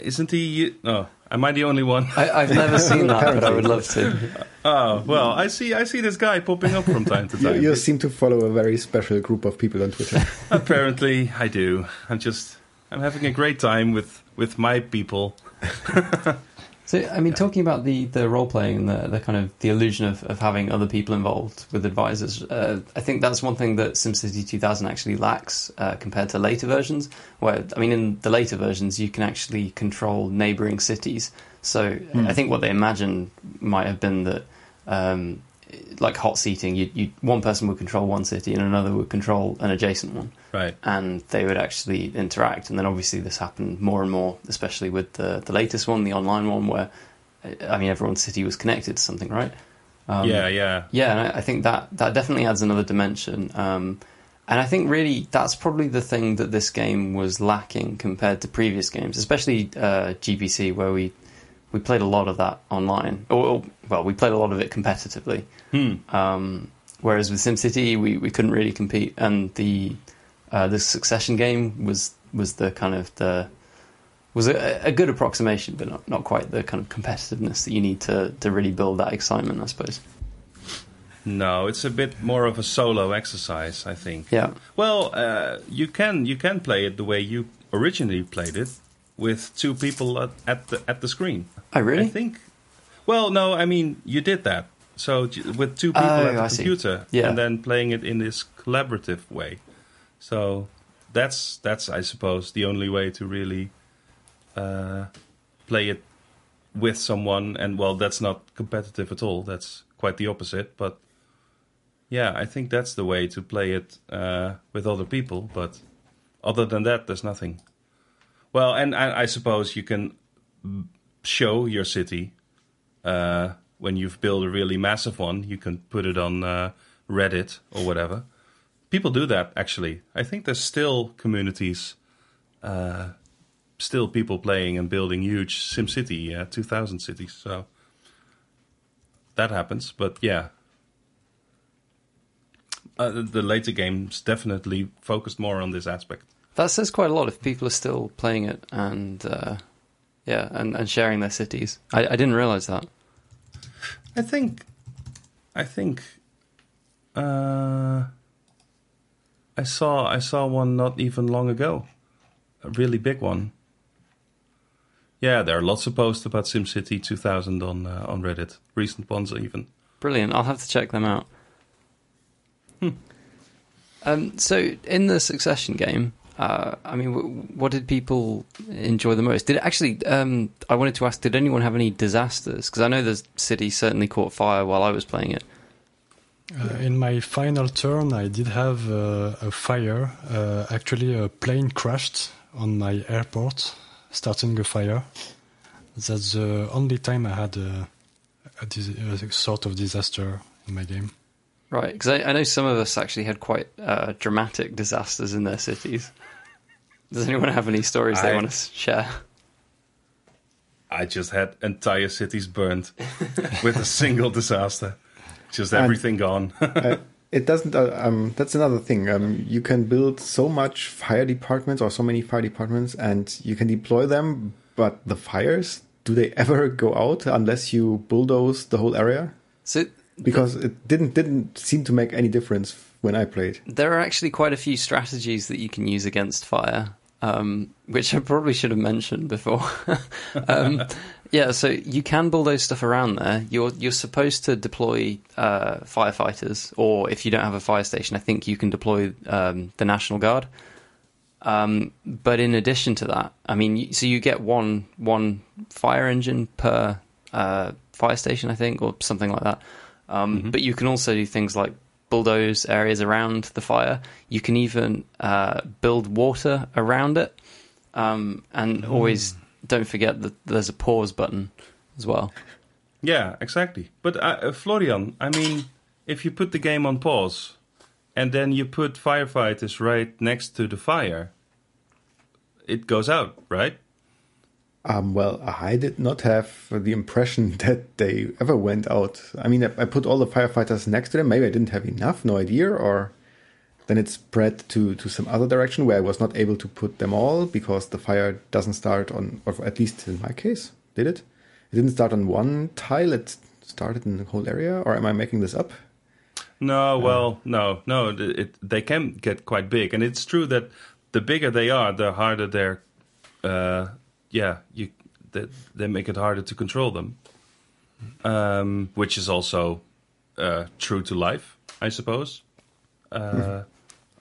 isn't he? Oh, am I the only one? I, have never seen that, but I would love to. Oh well, I see. I see this guy popping up from time to time. you, you seem to follow a very special group of people on Twitter. Apparently, I do. I'm just. I'm having a great time with with my people. So, I mean, talking about the, the role playing and the, the kind of the illusion of, of having other people involved with advisors, uh, I think that's one thing that SimCity 2000 actually lacks uh, compared to later versions. Where, I mean, in the later versions, you can actually control neighboring cities. So, mm. I think what they imagined might have been that um, like hot seating, you, you, one person would control one city and another would control an adjacent one. Right. And they would actually interact. And then obviously this happened more and more, especially with the, the latest one, the online one, where, I mean, everyone's city was connected to something, right? Um, yeah, yeah. Yeah, and I, I, think that, that definitely adds another dimension. Um, and I think really that's probably the thing that this game was lacking compared to previous games, especially uh, GBC, where we we played a lot of that online. Or, well, we played a lot of it competitively. Hmm. Um, whereas with SimCity, we, we couldn't really compete, and the uh, the Succession game was was the kind of the was a, a, good approximation, but not, not quite the kind of competitiveness that you need to to really build that excitement, I suppose. No, it's a bit more of a solo exercise, I think. Yeah. Well, uh, you can you can play it the way you originally played it, with two people at, at the at the screen. I really? I think. Well, no, I mean you did that. So with two people oh, at the I computer, yeah. and then playing it in this collaborative way. So that's that's I suppose the only way to really uh, play it with someone. And well, that's not competitive at all. That's quite the opposite. But yeah, I think that's the way to play it uh, with other people. But other than that, there's nothing. Well, and I, I suppose you can show your city uh, when you've built a really massive one. You can put it on uh, Reddit or whatever. People do that actually. I think there's still communities, uh, still people playing and building huge SimCity uh, 2000 cities. So that happens. But yeah, uh, the later games definitely focused more on this aspect. That says quite a lot if people are still playing it and uh, yeah, and, and sharing their cities. I, I didn't realize that. I think, I think, uh, I saw I saw one not even long ago, a really big one. Yeah, there are lots of posts about SimCity 2000 on uh, on Reddit, recent ones even. Brilliant! I'll have to check them out. Hmm. Um, so, in the Succession game, uh, I mean, w- what did people enjoy the most? Did actually? Um, I wanted to ask: Did anyone have any disasters? Because I know the city certainly caught fire while I was playing it. Uh, in my final turn, I did have uh, a fire. Uh, actually, a plane crashed on my airport, starting a fire. That's the only time I had a, a, a sort of disaster in my game. Right, because I, I, know some of us actually had quite uh, dramatic disasters in their cities. Does anyone have any stories I, they want to share? I just had entire cities burned with a single disaster. Just everything and, gone. uh, it doesn't. Uh, um, that's another thing. Um, you can build so much fire departments or so many fire departments, and you can deploy them. But the fires, do they ever go out unless you bulldoze the whole area? So because it didn't didn't seem to make any difference when I played. There are actually quite a few strategies that you can use against fire. Um, which I probably should have mentioned before. um, yeah, so you can bulldoze stuff around there. You're you're supposed to deploy uh, firefighters, or if you don't have a fire station, I think you can deploy um, the National Guard. Um, but in addition to that, I mean, so you get one one fire engine per uh, fire station, I think, or something like that. Um, mm-hmm. But you can also do things like bulldoze areas around the fire. You can even uh, build water around it, um, and mm. always don't forget that there's a pause button as well. Yeah, exactly. But uh, uh, Florian, I mean, if you put the game on pause and then you put firefighters right next to the fire, it goes out, right? Um, well, I did not have the impression that they ever went out. I mean, I put all the firefighters next to them. Maybe I didn't have enough, no idea, or then it spread to, to some other direction where I was not able to put them all because the fire doesn't start on, or at least in my case, did it? It didn't start on one tile, it started in the whole area, or am I making this up? No, uh, well, no, no. It, they can get quite big, and it's true that the bigger they are, the harder they're uh, yeah, you that they make it harder to control them, um, which is also uh, true to life, I suppose. Uh,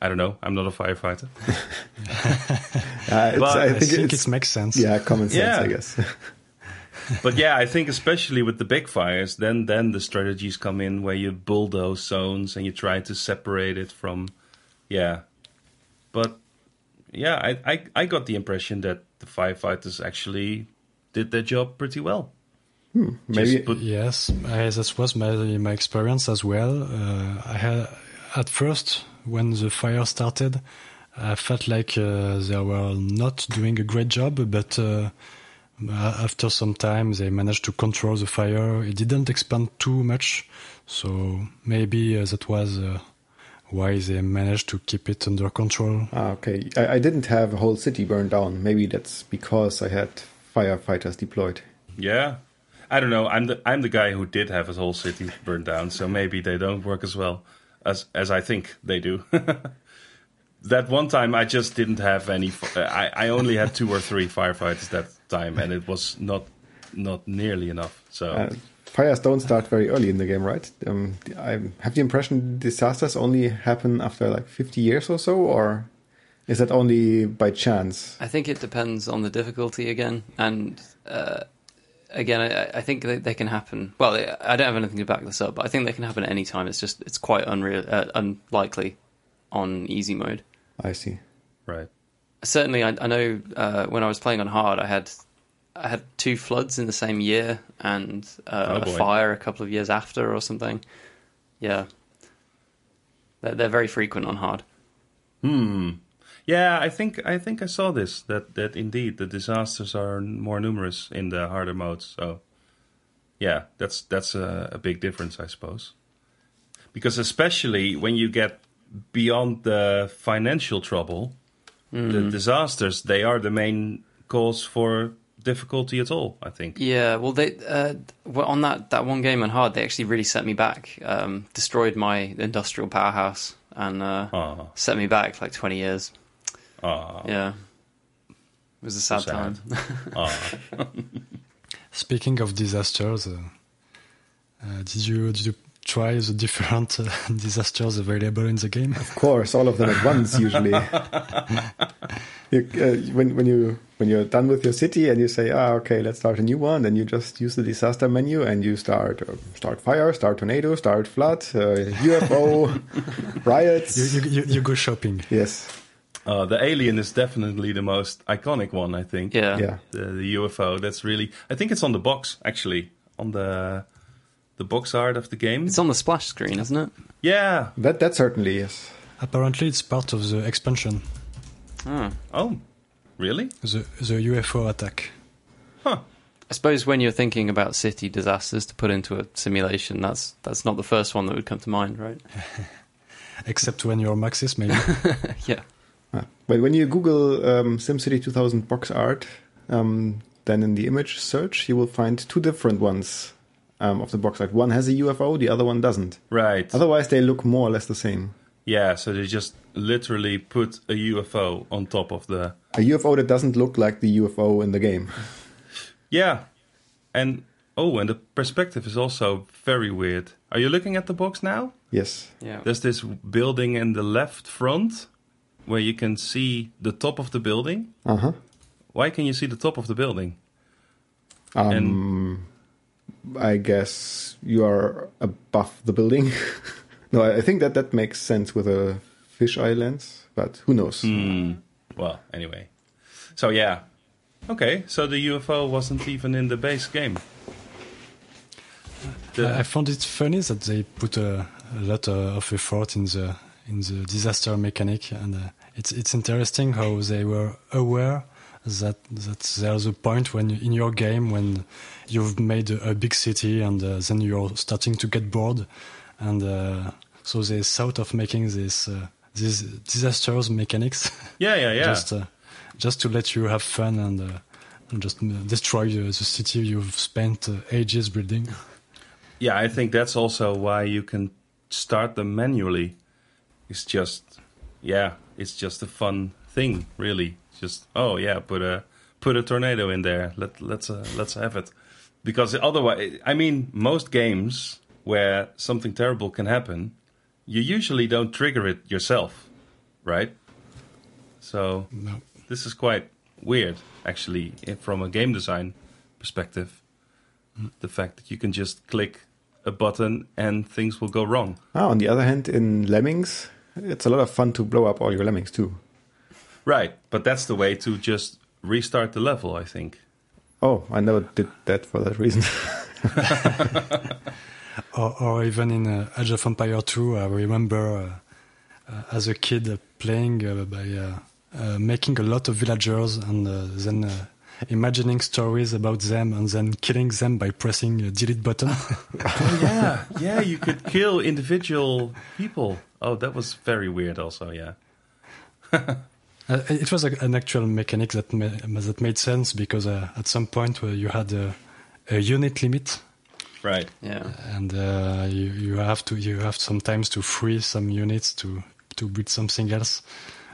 I don't know. I'm not a firefighter. uh, but I think, I think it makes sense. Yeah, common sense, yeah. I guess. but yeah, I think especially with the big fires, then then the strategies come in where you bulldoze zones and you try to separate it from, yeah. But yeah, I, I I got the impression that the firefighters actually did their job pretty well. Hmm, maybe put- yes, I, that was my my experience as well. Uh, I had at first when the fire started, I felt like uh, they were not doing a great job, but uh, after some time they managed to control the fire. It didn't expand too much, so maybe uh, that was uh, why they managed to keep it under control. Ah, okay. I, I, didn't have a whole city burned down. Maybe that's because I had firefighters deployed. Yeah. I don't know. I'm the I'm the guy who did have his whole city burned down, so maybe they don't work as well as as I think they do. that one time I just didn't have any. I, I only had two or three firefighters that time, and it was not not nearly enough. So uh, fires don't start very early in the game, right? Um, I have the impression disasters only happen after like 50 years or so, or is that only by chance? I think it depends on the difficulty again, and uh, again, I, I think they, they, can happen. Well, I don't have anything to back this up, but I think they can happen at any time. It's just it's quite unreal, uh, unlikely on easy mode. I see. Right. Certainly, I, I know uh, when I was playing on hard, I had I had two floods in the same year and uh, oh a fire a couple of years after or something. Yeah, they're, they're very frequent on hard. Hmm. Yeah, I think I think I saw this that that indeed the disasters are more numerous in the harder modes. So, yeah, that's that's a, a big difference, I suppose. Because especially when you get beyond the financial trouble, mm. the disasters they are the main cause for difficulty at all. I think. Yeah, well, they uh, on that that one game on hard, they actually really set me back. Um, destroyed my industrial powerhouse and uh, set me back like twenty years. Yeah, it was a sad, sad. time. Speaking of disasters, uh, uh, did you did you try the different uh, disasters available in the game? Of course, all of them at once usually. You, uh, when when you when you're done with your city and you say, ah, okay, let's start a new one, then you just use the disaster menu and you start uh, start fire, start tornado, start flood, UFO, uh, riots. You, you, you, go shopping. Yes. Uh, the alien is definitely the most iconic one, I think. Yeah. yeah. The, the UFO. That's really. I think it's on the box actually on the the box art of the game. It's on the splash screen, isn't it? Yeah. That that certainly is. Apparently, it's part of the expansion. Hmm. Oh, really? The the UFO attack. Huh. I suppose when you're thinking about city disasters to put into a simulation, that's that's not the first one that would come to mind, right? Except when you're Maxis, maybe. yeah. Ah. Well, when you Google um, SimCity 2000 box art, um, then in the image search you will find two different ones um, of the box art. One has a UFO, the other one doesn't. Right. Otherwise, they look more or less the same. Yeah, so they just literally put a UFO on top of the. A UFO that doesn't look like the UFO in the game. Yeah, and oh, and the perspective is also very weird. Are you looking at the box now? Yes. Yeah. There's this building in the left front where you can see the top of the building. Uh huh. Why can you see the top of the building? Um, I guess you are above the building. no, I I think that that makes sense with a fisheye lens, but who knows? Hmm. Well, anyway. So yeah. Okay, so the UFO wasn't even in the base game. The- I found it funny that they put a, a lot uh, of effort in the in the disaster mechanic, and uh, it's it's interesting how they were aware that that there's a point when in your game when you've made a, a big city and uh, then you're starting to get bored, and uh, so they thought of making this uh, these disasters mechanics yeah, yeah, yeah. just uh, just to let you have fun and. Uh, and just uh, destroy uh, the city you've spent uh, ages building. Yeah, I think that's also why you can start them manually. It's just, yeah, it's just a fun thing, really. Just oh yeah, put a put a tornado in there. Let let's uh, let's have it. Because otherwise, I mean, most games where something terrible can happen, you usually don't trigger it yourself, right? So No. this is quite weird, actually, from a game design perspective. The fact that you can just click a button and things will go wrong. Ah, on the other hand, in Lemmings, it's a lot of fun to blow up all your Lemmings too. Right, but that's the way to just restart the level, I think. Oh, I never did that for that reason. or, or even in uh, Age of Empire 2, I remember uh, uh, as a kid playing uh, by uh, uh, making a lot of villagers and uh, then uh, imagining stories about them and then killing them by pressing a delete button. Oh, yeah, yeah, you could kill individual people. Oh, that was very weird, also, yeah. Uh, it was a, an actual mechanic that ma- that made sense because uh, at some point where you had a, a unit limit Right. Yeah. and uh, you, you have to you have sometimes to free some units to to build something else.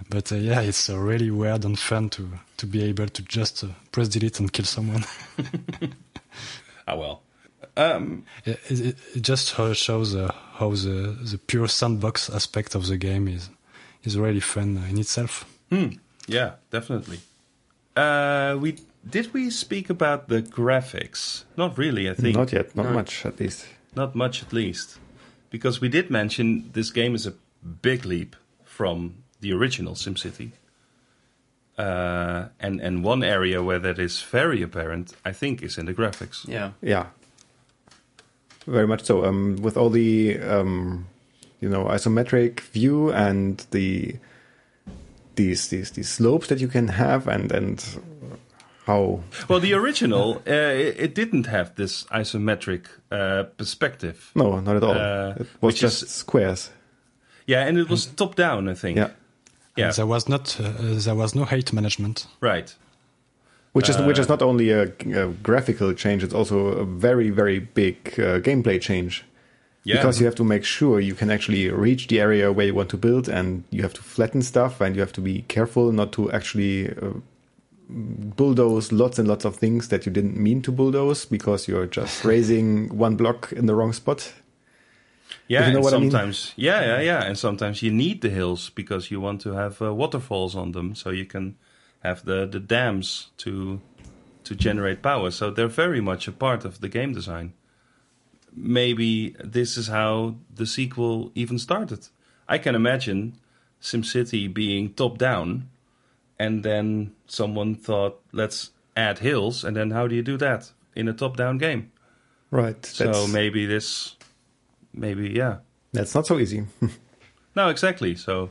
But uh, yeah, it's uh, really weird and fun to to be able to just uh, press delete and kill someone. Ah, well. Um, it, it, it just uh, shows uh, how the the pure sandbox aspect of the game is is really fun uh, in itself. hmm, yeah, definitely. Uh, we did we speak about the graphics? Not really, I think. not yet, not No. much at least. Not much, at least. Because we did mention this game is a big leap from the original SimCity. Uh, and, and one area where that is very apparent, I think, is in the graphics. Yeah. Yeah, very much so. Um, with all the um, you know isometric view and the these these these slopes that you can have and and how Well, the original, uh, it, it didn't have this isometric uh, perspective. no not at all. Uh, it was just is- squares. Yeah, and it was top down, I think. Yeah, Yeah, And there was not uh, there was no height management. right. which is which Uh, is not only a, a graphical change; it's also a very very big uh, gameplay change. Yeah. Because you have to make sure you can actually reach the area where you want to build, and you have to flatten stuff, and you have to be careful not to actually uh, bulldoze lots and lots of things that you didn't mean to bulldoze because you're just raising one block in the wrong spot. Yeah, you know and what I mean? sometimes, yeah, yeah, yeah, and sometimes you need the hills because you want to have uh, waterfalls on them, so you can have the the dams to to generate power. So they're very much a part of the game design. Maybe this is how the sequel even started. I can imagine SimCity being top down, and then someone thought, let's add hills, and then how do you do that in a top down game? Right. So maybe this, maybe yeah. that's not so easy. No, exactly. So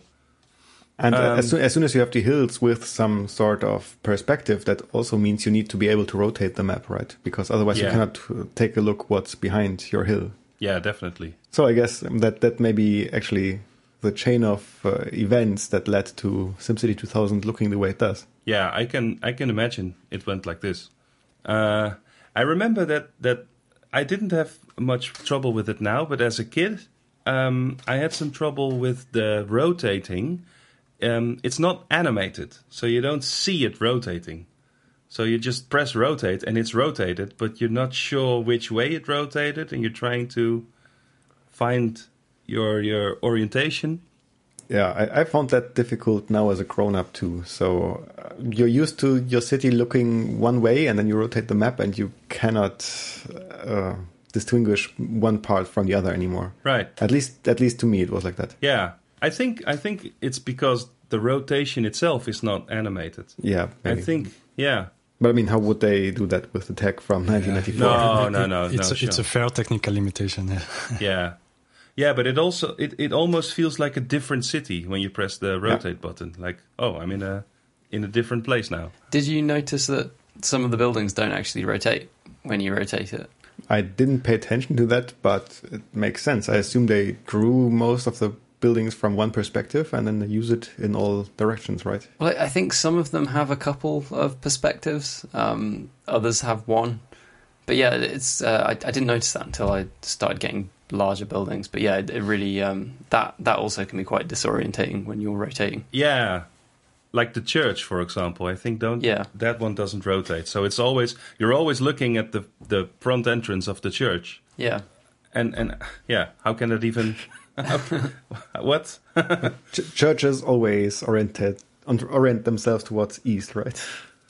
And uh, as, Um, soon, as soon as you have the hills with some sort of perspective, that also means you need to be able to rotate the map, right? Because otherwise you cannot uh, take a look what's behind your hill. yeah, definitely. So I guess that that may be actually the chain of uh, events that led to SimCity 2000 looking the way it does. Yeah, I can I can imagine it went like this. Uh, I remember that that I didn't have much trouble with it now, but as a kid, um, I had some trouble with the rotating um, it's not animated, so you don't see it rotating. So you just press rotate and it's rotated, but you're not sure which way it rotated, and you're trying to find your your orientation. Yeah, I, I found that difficult now as a grown up too. So uh, you're used to your city looking one way, and then you rotate the map, and you cannot uh, distinguish one part from the other anymore. Right. At least, at least to me, it was like that. Yeah. I think I think it's because the rotation itself is not animated. Yeah, maybe. I think yeah. But I mean, how would they do that with the tech from 1994? No, no, no, it's no, a, it's a fair technical limitation. Yeah. Yeah. Yeah, but it also it, it almost feels like a different city when you press the rotate button. Like, oh, I'm in a in a different place now. Did you notice that some of the buildings don't actually rotate when you rotate it? I didn't pay attention to that, but it makes sense. I assume they drew most of the buildings from one perspective and then they use it in all directions, right? Well, I I think some of them have a couple of perspectives. Um, others have one. But yeah, it's uh, I, I didn't notice that until I started getting larger buildings. But yeah, it, it really um, that that also can be quite disorientating when you're rotating. Yeah. Like the church, for example, I think don't Yeah. that one doesn't rotate. So it's always you're always looking at the the front entrance of the church. Yeah, And and yeah, how can that even what? Ch- churches always oriented orient themselves towards east, right?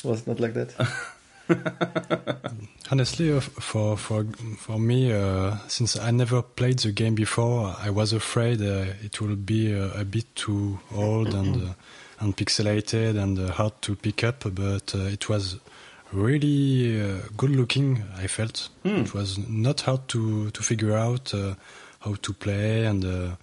Was it not like that? Honestly, uh, for for for me, uh, since I never played the game before, I was afraid uh, it will be uh, a bit too old and uh, and pixelated and uh, hard to pick up. But uh, it was really uh, good looking. I felt it was not hard to to figure out uh, how to play, and uh,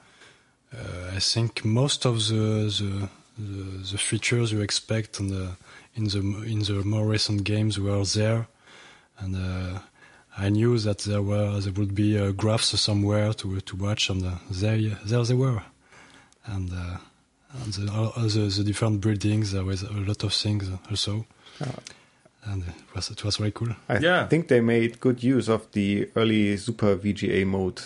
uh, I think most of the the, the, the features you expect the in the in the more recent games were there and uh, I knew that there were there would be uh, graphs somewhere to to watch, and uh, there there they were, and, uh, and the, all all the, the different buildings. There was a lot of things also, and it was it was very cool. I Yeah. think they made good use of the early Super VGA mode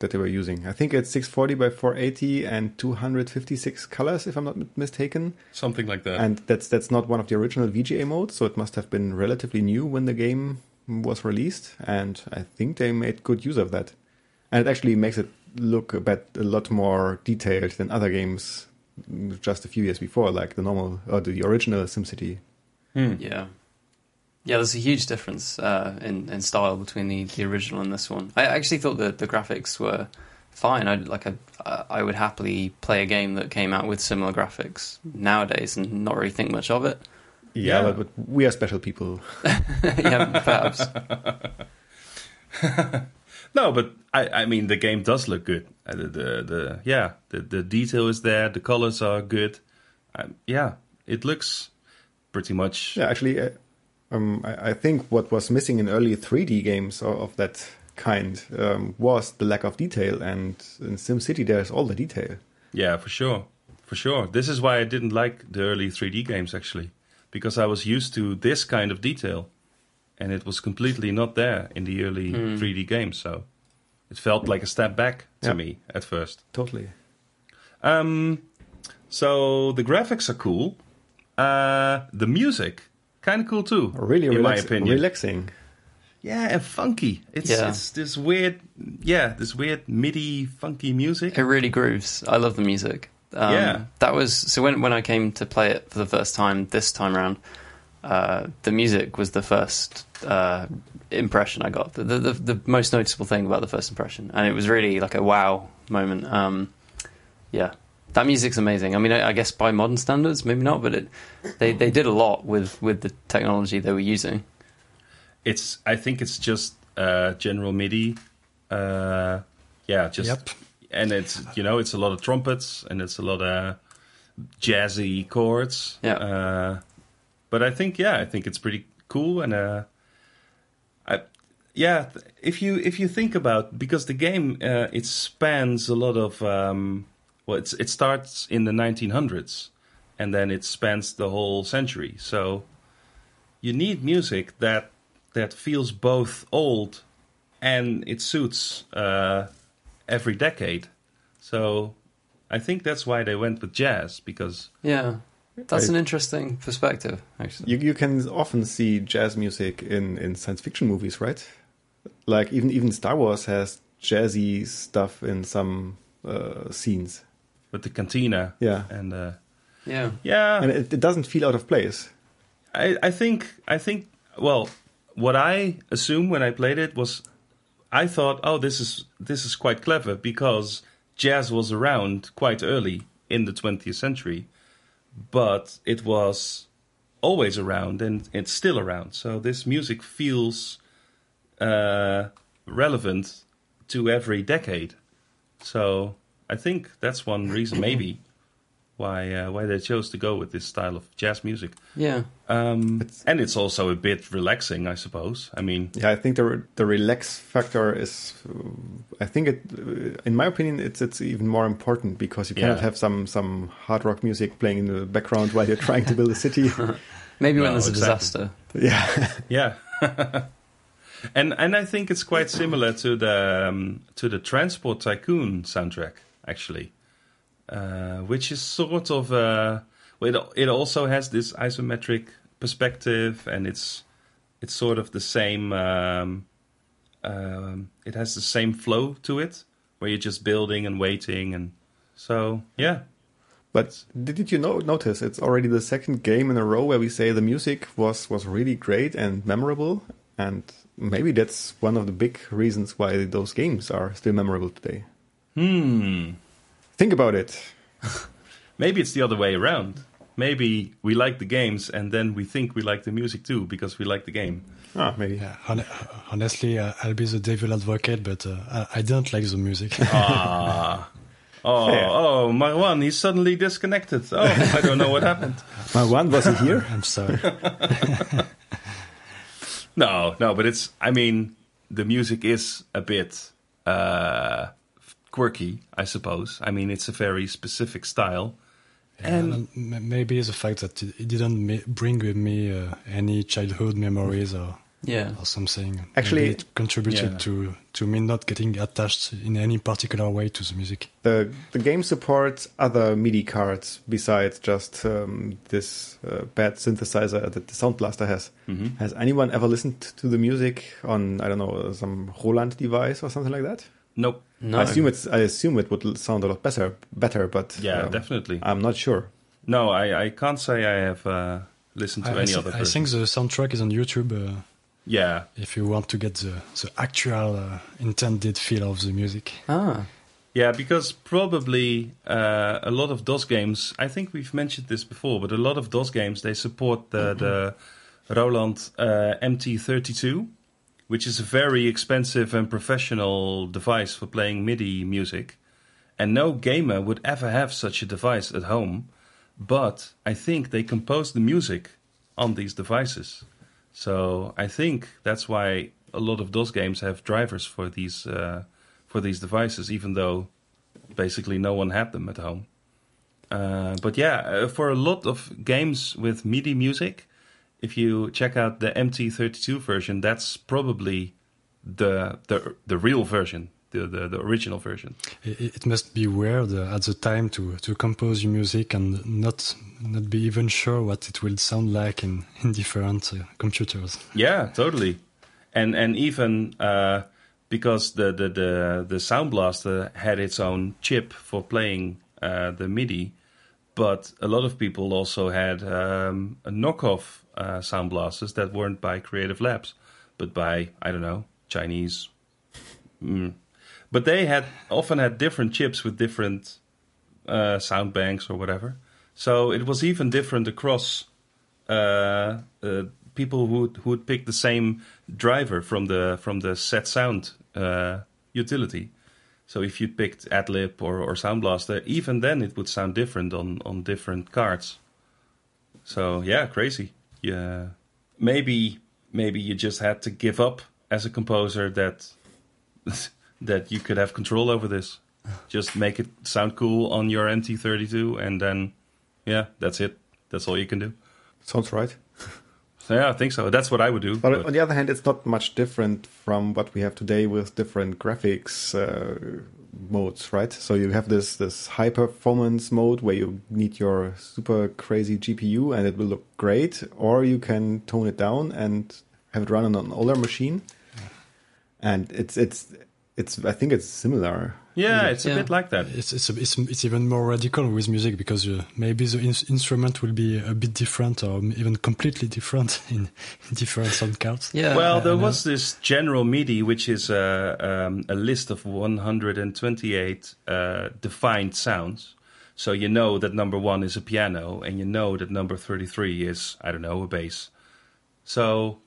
that they were using. I think it's 640 by 480 and 256 colors, if I'm not mistaken. Something like that. And that's that's not one of the original VGA modes, so it must have been relatively new when the game was released. And I think they made good use of that. And it actually makes it look a bit a lot more detailed than other games just a few years before, like the normal or the original SimCity. Hmm. yeah, yeah. There's a huge difference uh, in in style between the, the original and this one. I actually thought that the graphics were fine. I like I I would happily play a game that came out with similar graphics nowadays and not really think much of it. Yeah, Yeah. But, but we are special people. yeah, perhaps. No, but I, I mean the game does look good. Uh, the, the the yeah the the detail is there. The colors are good. Um, yeah, it looks pretty much. Yeah, actually, uh, um, I, I think what was missing in early 3D games of, of that kind um, was the lack of detail, and in SimCity there's all the detail. Yeah, for sure, for sure. This is why I didn't like the early 3D games actually, because I was used to this kind of detail, and it was completely not there in the early 3D games. So it felt like a step back to Yeah. me at first. Totally. Um, so the graphics are cool. Uh, the music kind of cool too. Really, in my opinion. relaxing. Yeah, and funky. It's Yeah. it's this weird, yeah, this weird MIDI funky music. It really grooves. I love the music. Um, Yeah. that was so when when I came to play it for the first time this time around. Uh, the music was the first uh, impression I got, the, the the the most noticeable thing about the first impression, and it was really like a wow moment. Um, yeah, that music's amazing. I mean, I, I guess by modern standards, maybe not, but it they they did a lot with with the technology they were using. It's I think it's just uh, general MIDI. Uh, yeah, just Yep. and it's you know it's a lot of trumpets and it's a lot of jazzy chords. Yeah. Uh, but I think yeah, I think it's pretty cool and uh, I yeah, if you if you think about because the game uh, it spans a lot of um, well, it's, it starts in the 1900s and then it spans the whole century. So you need music that that feels both old and it suits uh, every decade. So I think that's why they went with jazz because Yeah, that's I- an interesting perspective, actually. You you can often see jazz music in in science fiction movies, right? Like even even Star Wars has jazzy stuff in some uh, scenes. With the cantina Yeah, and uh, yeah, yeah, and it, it doesn't feel out of place. I, I think I think well, what I assumed when I played it was, I thought, oh, this is this is quite clever because jazz was around quite early in the 20th century, but it was always around and it's still around. So this music feels uh, relevant to every decade. So I think that's one reason, maybe, why uh, why they chose to go with this style of jazz music. yeah. Um, It's- and it's also a bit relaxing, I suppose. I mean, Yeah, I think the re- the relax factor is. uh, I think it, uh, in my opinion, it's it's even more important because you cannot Yeah. have some some hard rock music playing in the background while you're trying to build a city. Maybe when No, there's a disaster. yeah, yeah. and and I think it's quite similar to the um, to the Transport Tycoon soundtrack, actually, uh, which is sort of uh, it it also has this isometric perspective, and it's it's sort of the same. Um, um, it has the same flow to it, where you're just building and waiting, and so yeah. but did you know, notice it's already the second game in a row where we say the music was was really great and memorable, and maybe that's one of the big reasons why those games are still memorable today. Hmm. Think about it. Maybe it's the other way around. Maybe we like the games and then we think we like the music too because we like the game. Ah, maybe. Yeah, hon- honestly, uh, I'll be the devil advocate, but uh, I, I don't like the music. Ah. Oh, Yeah. oh, Marwan, he's suddenly disconnected. Oh, I don't know what happened. Marwan was he here? I'm sorry. No, no, but it's, I mean, the music is a bit uh, quirky, I suppose. I mean, it's a very specific style. and And m- maybe the fact that it it didn't bring with me uh, any childhood memories or, Yeah. or something. Actually- Maybe it contributed Yeah. to to me not getting attached in any particular way to the music. The the game supports other MIDI cards besides just um, this uh, bad synthesizer that the Sound Blaster has. Mhm. Has anyone ever listened to the music on I don't know some Roland device or something like that? Nope. No. I assume it's I assume it would sound a lot better better, but Yeah, um, definitely. I'm not sure. No, I, I can't say I have uh, listened to I, I, any thi- other I person. think the soundtrack is on YouTube. Uh, yeah, if you want to get the, the actual uh, intended feel of the music. Ah. Yeah, because probably uh, a lot of DOS games. I think we've mentioned this before, but a lot of DOS games they support the the Roland uh, MT32, which is a very expensive and professional device for playing MIDI music, and no gamer would ever have such a device at home. But I think they compose the music on these devices, so I think that's why a lot of DOS games have drivers for these. Uh, for these devices, even though basically no one had them at home. Uh, but yeah, uh, for a lot of games with MIDI music, if you check out the MT32 version, that's probably the the the real version, the the, the original version. It, it must be weird uh, at the time to, to compose your music and not not be even sure what it will sound like in, in different uh, computers. Yeah, totally. And and even uh, because the, the the the Sound Blaster had its own chip for playing uh, the MIDI, but a lot of people also had um, a knockoff uh, Sound Blasters that weren't by Creative Labs, but by I don't know Chinese. Mm. But they had often had different chips with different uh, sound banks or whatever. So it was even different across uh, uh, people who who would pick the same driver from the from the set sound uh, utility. So if you picked AdLib or, or Sound Blaster, even then it would sound different on, on different cards. So yeah, crazy. Yeah, maybe maybe you just had to give up as a composer that that you could have control over this. Just make it sound cool on your MT32, and then yeah, that's it. That's all you can do. Sounds right. Yeah, I think so. That's what I would do. But but- on the other hand, it's not much different from what we have today with different graphics, uh, modes, right? So you have this this high performance mode where you need your super crazy GPU and it will look great, or you can tone it down and have it run on an older machine. And it's it's it's I think it's similar. Yeah, it's a Yeah. bit like that. It's it's, a, it's it's even more radical with music because uh, maybe the in- instrument will be a bit different or even completely different in, in different sound cards. Yeah. Well, there and, uh, was this general MIDI, which is a, um, a list of 128 uh, defined sounds. So you know that number one is a piano, and you know that number 33 is, I don't know, a bass. So,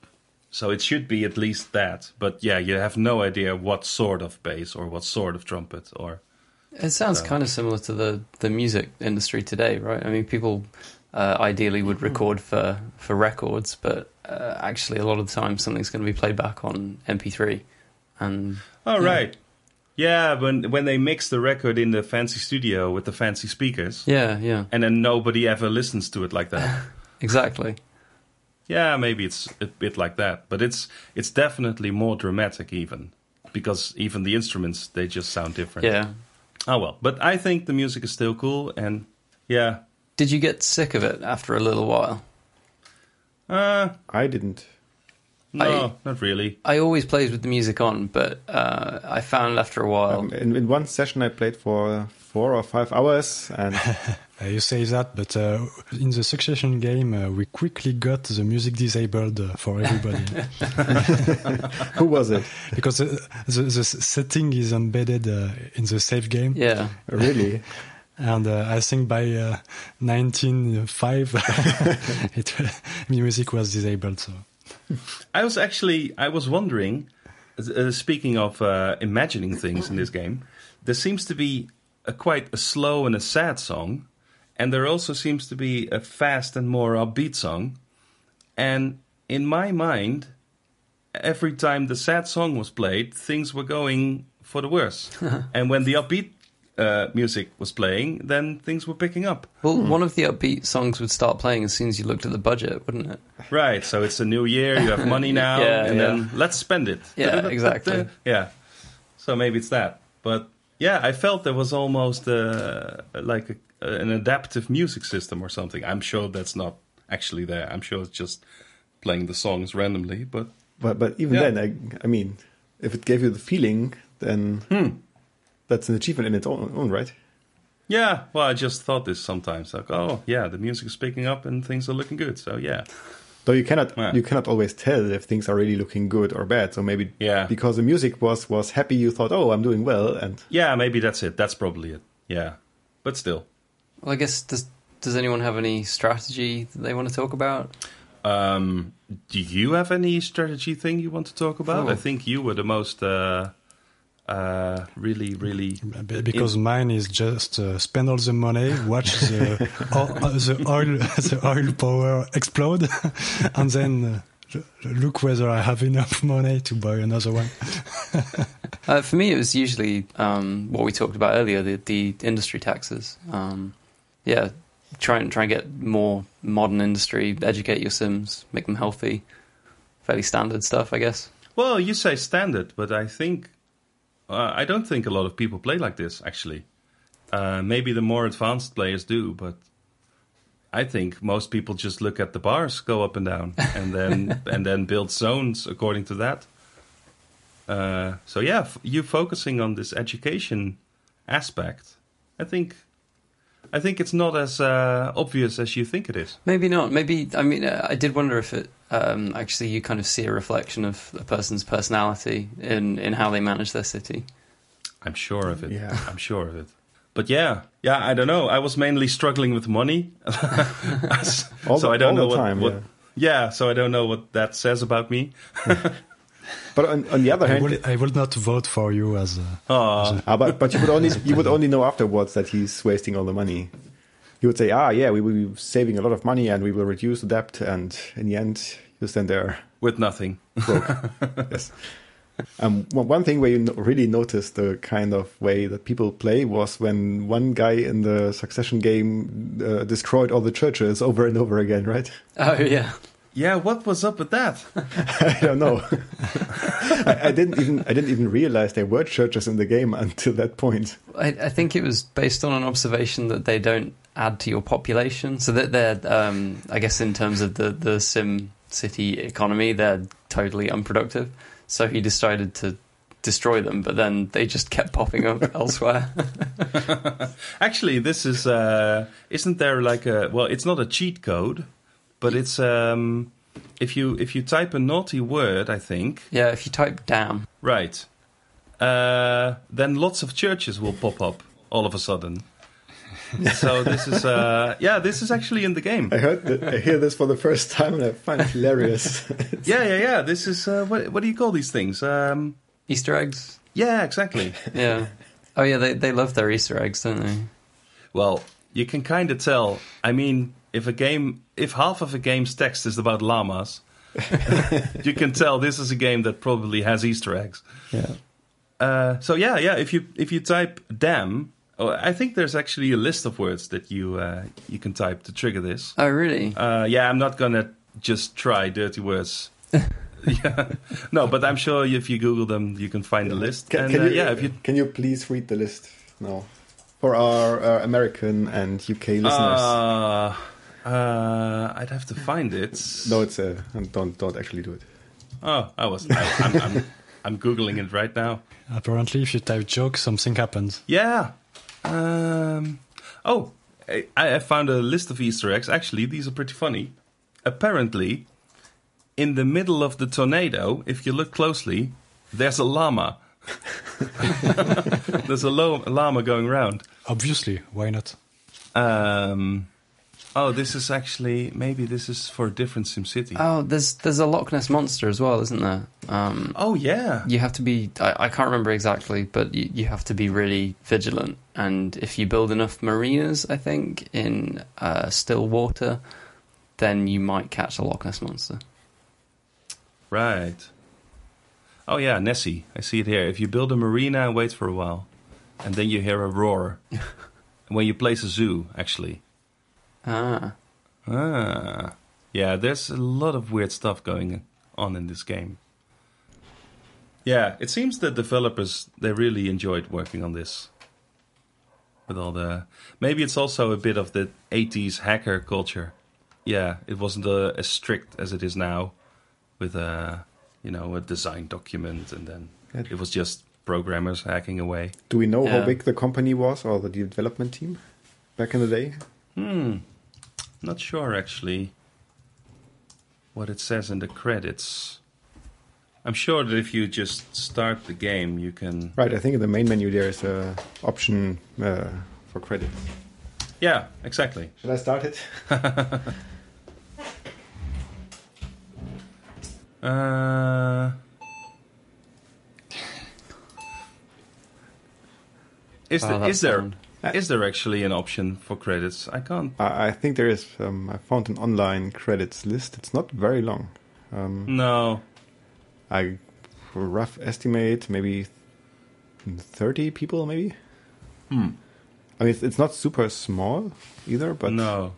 so it should be at least that. But yeah, you have no idea what sort of bass or what sort of trumpet or. It sounds kind of similar to the, the music industry today, right? I mean, people uh, ideally would record for, for records, but uh, actually, a lot of the time, something's going to be played back on MP3. And Oh Yeah. right, yeah. When when they mix the record in the fancy studio with the fancy speakers, yeah, yeah, and then nobody ever listens to it like that. exactly. Yeah, maybe it's a bit like that, but it's it's definitely more dramatic even because even the instruments they just sound different. Yeah. Oh well, but I think the music is still cool and yeah. Did you get sick of it after a little while? Uh I didn't. no, I- not really. I always played with the music on, but uh, I found after a while. Um, in, in one session, I played for four or five hours, and you say that, but uh, in the Succession game, uh, we quickly got the music disabled uh, for everybody who was it? because uh, the, the setting is embedded uh, in the save game, yeah. Really? and uh, I think by uh, 1905, it music was disabled. So I was actually I was wondering. Uh, speaking of uh, imagining things in this game, there seems to be a quite a slow and a sad song, and there also seems to be a fast and more upbeat song. And in my mind, every time the sad song was played, things were going for the worse. and when the upbeat uh, music was playing, then things were picking up. Well, one of the upbeat songs would start playing as soon as you looked at the budget, wouldn't it? Right, so it's a new year, you have money now, Yeah, and yeah. then let's spend it. Yeah, exactly. Yeah, so maybe it's that. But yeah, I felt there was almost uh, like a, an adaptive music system or something. I'm sure that's not actually there. I'm sure it's just playing the songs randomly. But But but even Yeah. then, I, I mean, if it gave you the feeling, then hmm. that's an achievement in its own, own right. yeah, well, I just thought this sometimes. Like, oh yeah, the music is picking up and things are looking good. So yeah, Though you cannot Yeah. you cannot always tell if things are really looking good or bad. So maybe Yeah. because the music was was happy, you thought, oh, I'm doing well, and yeah, maybe that's it. That's probably it. Yeah, but still. Well, I guess does does anyone have any strategy that they want to talk about? Um, do you have any strategy thing you want to talk about? Oh. I think you were the most uh, uh, really, really. Be- because mine is just uh, spend all the money, watch the o- uh, the oil the oil power explode, and then uh, look whether I have enough money to buy another one. Uh, for me, it was usually um, what we talked about earlier, the, the industry taxes. Um, yeah, try and try and get more modern industry, educate your Sims, make them healthy. Fairly standard stuff, I guess. Well, you say standard, but I think uh, I don't think a lot of people play like this. Actually, uh, maybe the more advanced players do, but I think most people just look at the bars go up and down, and then and then build zones according to that. Uh, so yeah, f- you focusing on this education aspect, I think. I think it's not as uh, obvious as you think it is. Maybe not. Maybe I mean uh, I did wonder if it um, actually you kind of see a reflection of a person's personality in in how they manage their city. I'm sure of it. Yeah. I'm sure of it. But yeah, yeah, I don't know. I was mainly struggling with money, All so the- I don't all know the what, time, what. yeah. Yeah, so I don't know what that says about me. but on, on the other I hand, will, I will not vote for you as a, Ah, but but you would only you would only know afterwards that he's wasting all the money. You would say, ah, yeah, we will be saving a lot of money and we will reduce the debt, and in the end, you stand there with nothing. broke. yes. Um, one one thing where you really noticed the kind of way that people play was when one guy in the Succession game uh, destroyed all the churches over and over again, right? Oh yeah, Yeah, what was up with that? I don't know. I, I didn't even I didn't even realize there were churches in the game until that point. I, I think it was based on an observation that they don't add to your population, so that they're, um, I guess, in terms of the the Sim City economy, they're totally unproductive. So he decided to destroy them, but then they just kept popping up elsewhere. Actually, this is uh, isn't there like a well? It's not a cheat code, but it's um, if you if you type a naughty word, I think yeah, if you type "damn," right, uh, then lots of churches will pop up all of a sudden. so this is uh, yeah, this is actually in the game. I heard that, I hear this for the first time and I find it hilarious. Yeah, yeah, yeah. This is uh, what what do you call these things? Um, Easter eggs. yeah, exactly. Yeah. Oh yeah, they they love their Easter eggs, don't they? Well, you can kind of tell. I mean, if a game, if half of a game's text is about llamas, you can tell this is a game that probably has Easter eggs. Yeah. Uh, so yeah, yeah. If you if you type "damn," oh, I think there's actually a list of words that you uh, you can type to trigger this. Oh really? Uh, yeah, I'm not gonna just try dirty words. yeah, no, but I'm sure if you Google them, you can find the list. Can, and can uh, you, yeah, if you can you please read the list now for our, our American and UK listeners? Uh, I'd have to find it. no, it's uh, don't don't actually do it. Oh, I was. I, I'm, I'm, I'm googling it right now. Apparently, if you type joke, something happens. Yeah. Um. Oh, I, I found a list of Easter eggs. Actually, these are pretty funny. Apparently, in the middle of the tornado, if you look closely, there's a llama. there's a lo- llama going around. Obviously, why not? Um. Oh, this is actually maybe this is for a different SimCity. Oh, there's there's a Loch Ness monster as well, isn't there? Um, oh yeah. you have to be. I, I can't remember exactly, but you, you have to be really vigilant. And if you build enough marinas, I think in uh, still water, then you might catch a Loch Ness monster. Right. Oh yeah, Nessie. I see it here. If you build a marina and wait for a while, and then you hear a roar, when you place a zoo, actually. Ah, Ah, yeah. There's a lot of weird stuff going on in this game. Yeah, it seems the developers they really enjoyed working on this. With all the maybe it's also a bit of the 80s hacker culture. Yeah, it wasn't uh, as strict as it is now, with a you know a design document, and then it was just programmers hacking away. Do we know Yeah. how big the company was or the development team back in the day? Hmm. Not sure actually what it says in the credits. I'm sure that if you just start the game, you can. Right, I think in the main menu there is a option uh, for credits. Yeah, exactly. Should I start it? Uh, is, Oh, the, that is there sound. Is there actually an option for credits? I can't. I, I think there is. Um, I found an online credits list. It's not very long. Um, No. I rough estimate maybe thirty people, maybe. Hmm. I mean, it's, it's not super small either, but no.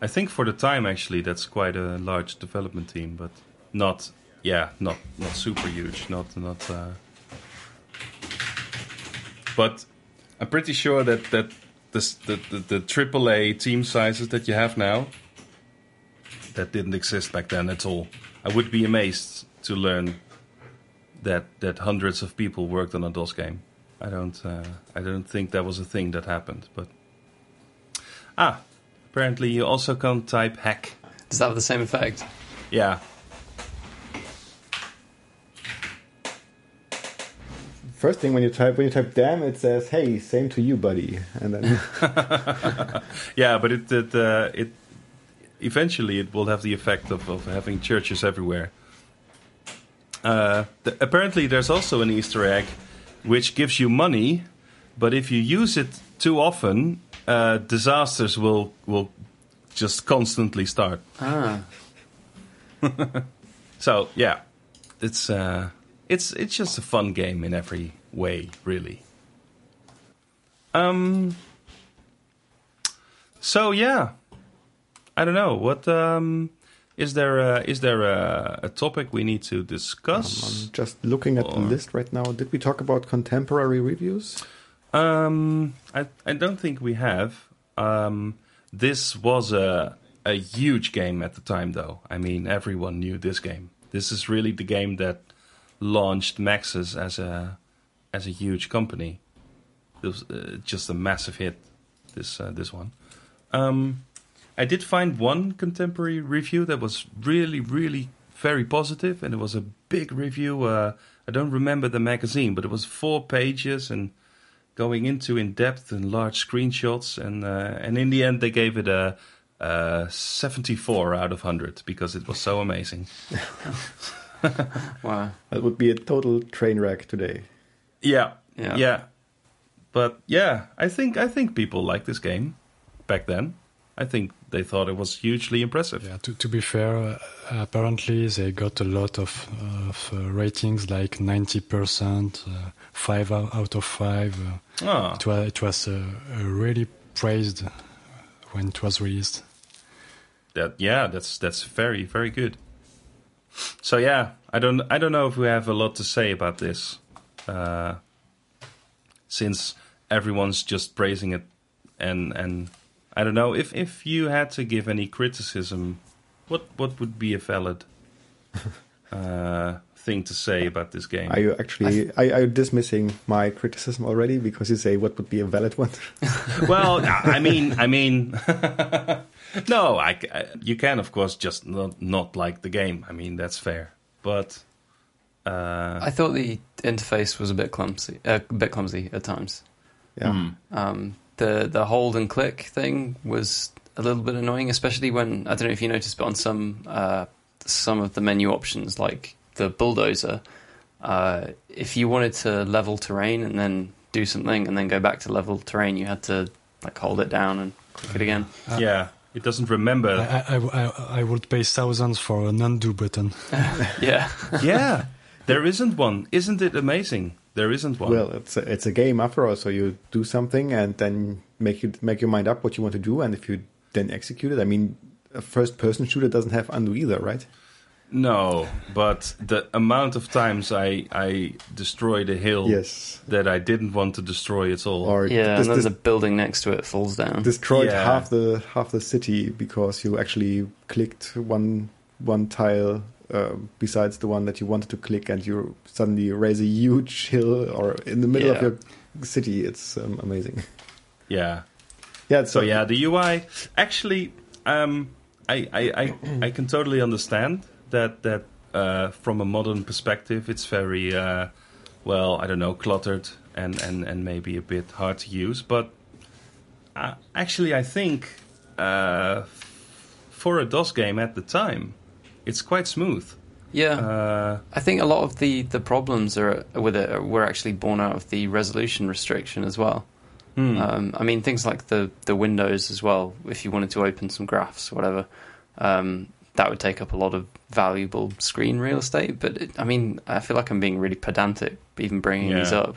I think for the time, actually, that's quite a large development team, but not. Yeah, not not super huge. Not not. Uh, but I'm pretty sure that that the, the the AAA team sizes that you have now that didn't exist back then at all. I would be amazed to learn that that hundreds of people worked on a DOS game. I don't uh, I don't think that was a thing that happened, but ah, apparently you also can't type hack. does that have the same effect? Yeah, first thing when you type when you type damn, it says, "Hey, same to you, buddy," and then yeah, but it it, uh, it eventually it will have the effect of, of having churches everywhere. Uh, th- apparently, there's also an Easter egg which gives you money, but if you use it too often, uh, disasters will will just constantly start. Ah, So yeah, it's uh, it's it's just a fun game in every way, really. Um. So yeah, I don't know what um, Is there a, is there a, a topic we need to Um, discuss? I'm just looking at the list right now. Did we talk about contemporary reviews? Um, I I don't think we have. Um, this was a a huge game at the time, though. I mean, everyone knew this game. This is really the game that launched Maxis as a as a huge company. It was uh, just a massive hit. This uh, this one. Um, I did find one contemporary review that was really, really very positive, and it was a big review. Uh, I don't remember the magazine, but it was four pages and going into in depth and large screenshots, and uh, and in the end they gave it a, a 74 out of 100 because it was so amazing. Wow. That would be a total train wreck today. Yeah, Yeah. yeah, but yeah, I think I think people liked this game back then. I think they thought it was hugely impressive. Yeah, to, to be fair, uh, apparently they got a lot of, of uh, ratings, like 90%, uh, 5 out of 5. Uh, Ah, it was, it was uh, uh, really praised when it was released. that yeah, that's that's very very good. So yeah, I don't I don't know if we have a lot to say about this, uh, since everyone's just praising it, and and I don't know if if you had to give any criticism, what what would be a valid uh, thing to say about this game? Are you actually are, are you dismissing my criticism already because you say what would be a valid one? well, I mean, I mean, no, I, I- you can of course just not not like the game. I mean, that's fair, but uh, I thought the interface was a bit clumsy, uh, a bit clumsy at times. yeah. hmm. Um, the the hold and click thing was a little bit annoying, especially when I don't know if you noticed, but on some uh, some of the menu options, like the bulldozer, uh, if you wanted to level terrain and then do something and then go back to level terrain, you had to like hold it down and click it again. yeah, it doesn't remember. I, I, I, I would pay thousands for an undo button. yeah, yeah, there isn't one. Isn't it amazing? There isn't one. Well, it's a, it's a game after all. So you do something and then make you make your mind up what you want to do, and if you then execute it, I mean, a first-person shooter doesn't have undo either, right? No, but the amount of times I I destroyed a hill Yes. that I didn't want to destroy at all. Or yeah, dis- and then dis- the building next to it falls down. destroyed Yeah. half the half the city because you actually clicked one one tile uh, besides the one that you wanted to click, and you suddenly raise a huge hill or in the middle of your city. It's um, amazing. yeah. Yeah. It's So yeah, the UI actually, um, I, I, I, I can totally understand that that uh, from a modern perspective, it's very uh, well, I don't know, cluttered and, and, and maybe a bit hard to use. But uh, actually, I think uh, for a DOS game at the time, it's quite smooth. yeah, Uh, I think a lot of the, the problems are with it were actually born out of the resolution restriction as well. hmm. Um, I mean, things like the, the windows as well. If you wanted to open some graphs or whatever, um, that would take up a lot of valuable screen real estate. But it, I mean, I feel like I'm being really pedantic, even bringing these up.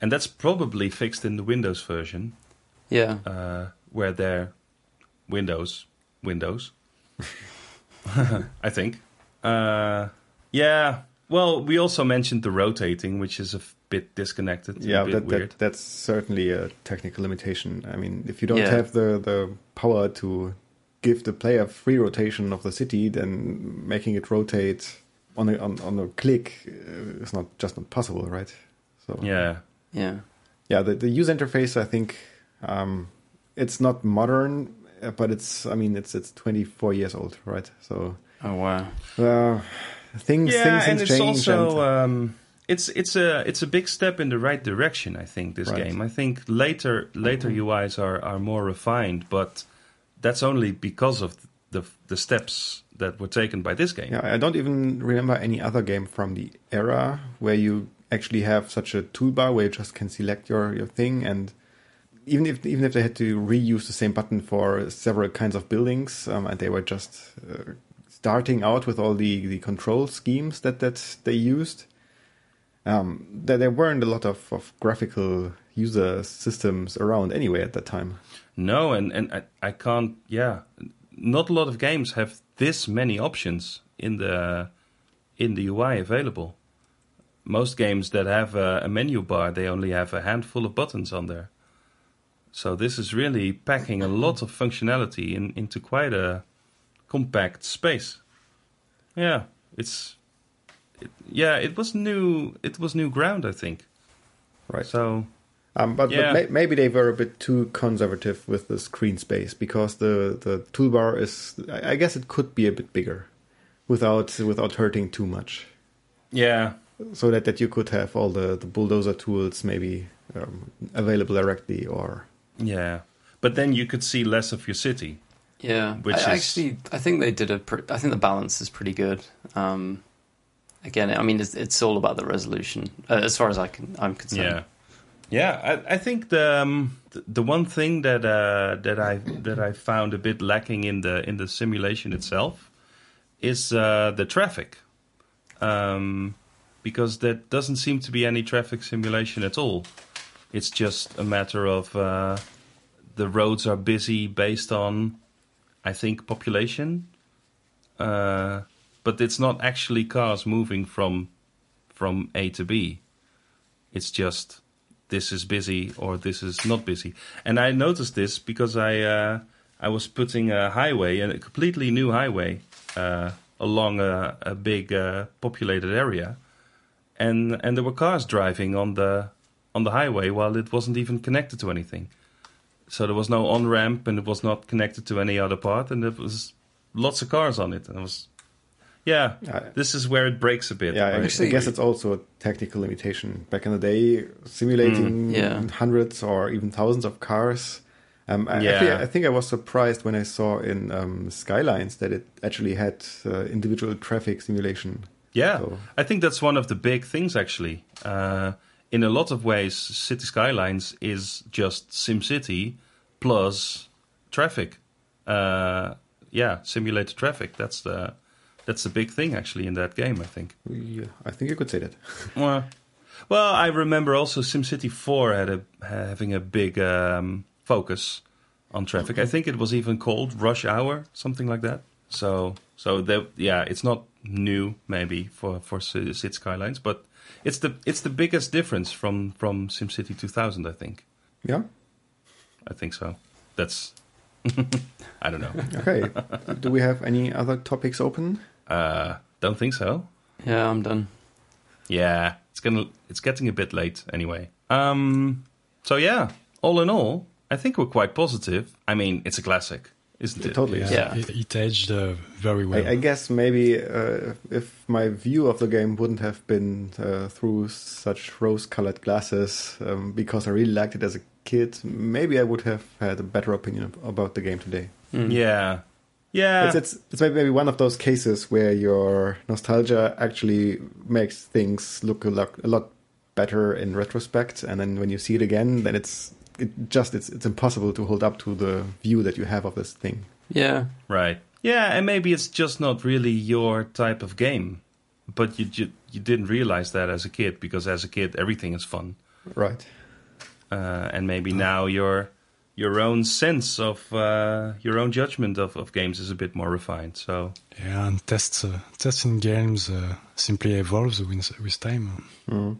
and that's probably fixed in the Windows version. Yeah, uh, where they're Windows, Windows. I think. Uh, yeah. Well, we also mentioned the rotating, which is a f- bit disconnected. yeah, a bit that, weird. that that's certainly a technical limitation. I mean, if you don't Yeah. have the the power to give the player free rotation of the city, then making it rotate on a on, on a click uh, is not just not possible, right? So yeah. yeah, yeah, the, the user interface, I think, um, it's not modern, uh, but it's I mean, it's it's 24 years old, right? So oh wow, uh, things yeah, things, and things it's also and, um, it's it's a it's a big step in the right direction. I think this Right. game. I think later later UIs are are more refined, but that's only because of the the steps that were taken by this game. Yeah, I don't even remember any other game from the era where you actually have such a toolbar where you just can select your, your thing and even if even if they had to reuse the same button for several kinds of buildings um, and they were just uh, starting out with all the, the control schemes that, that they used um, there, there weren't a lot of, of graphical user systems around anyway at that time No, and and I, I can't. Yeah, not a lot of games have this many options in the in the UI available. Most games that have a, a menu bar, they only have a handful of buttons on there. So this is really packing a lot of functionality in, into quite a compact space. Yeah, it's it, yeah, it was new. It was new ground, I think. Right. So Um, but, Yeah. but may, maybe they were a bit too conservative with the screen space because the, the toolbar is. I I guess it could be a bit bigger, without without hurting too much, yeah, so that, that you could have all the, the bulldozer tools maybe um, available directly or. yeah. But then you could see less of your city. Yeah, Which I, is- actually I think they did a. Pre- I think the balance is pretty good. Um, again, I mean, it's, it's all about the resolution, uh, as far as I can. I'm concerned. Yeah, yeah. I, I think the um, the one thing that uh, that I that I found a bit lacking in the in the simulation itself is uh, the traffic, um, because there doesn't seem to be any traffic simulation at all. It's just a matter of uh, the roads are busy based on, I think, population, uh, but it's not actually cars moving from from A to B. It's just this is busy or this is not busy. And I noticed this because I uh, I was putting a highway, a completely new highway, uh, along a, a big uh, populated area, and and there were cars driving on the on the highway while it wasn't even connected to anything. So there was no on ramp and it was not connected to any other part, and there was lots of cars on it. And it was, yeah, Uh, this is where it breaks a bit. Yeah, I, right? Actually- I guess it's also a technical limitation. Back in the day, simulating Mm, yeah. hundreds or even thousands of cars. Um, I, Yeah. actually, I think I was surprised when I saw in um, Skylines that it actually had uh, individual traffic simulation. Yeah, So- I think that's one of the big things actually. Uh, in a lot of ways, City Skylines is just SimCity plus traffic. Uh, yeah, simulated traffic. That's the that's a big thing actually in that game. I think. Yeah, I think you could say that. Well, well, I remember also SimCity 4 had a having a big um, focus on traffic. I think it was even called Rush Hour, something like that. So, so that yeah, it's not new maybe for for Ci- City Skylines, but it's the it's the biggest difference from from SimCity 2000. I think. Yeah. I think so. That's I don't know. Okay. Do we have any other topics open? Uh, don't think so. Yeah, I'm done. Yeah, it's gonna it's getting a bit late anyway. Um so yeah, all in all, I think we're quite positive. I mean, it's a classic, isn't it? Totally. Yeah, Yeah. It, it aged uh, very well. I, I guess maybe uh, if my view of the game wouldn't have been uh, through such rose-colored glasses um, because I really liked it as a kid, maybe I would have had a better opinion about the game today. Mm. Yeah. Yeah. It's, it's it's maybe one of those cases where your nostalgia actually makes things look a lot, a lot better in retrospect, and then when you see it again, then it's it just it's it's impossible to hold up to the view that you have of this thing. Yeah, Right. Yeah, and maybe it's just not really your type of game, but you ju- you didn't realize that as a kid because as a kid everything is fun, Right. uh, and maybe now your your own sense of uh, your own judgment of, of games is a bit more refined. So Yeah, and tests uh, testing games uh, simply evolves with with time. Mm.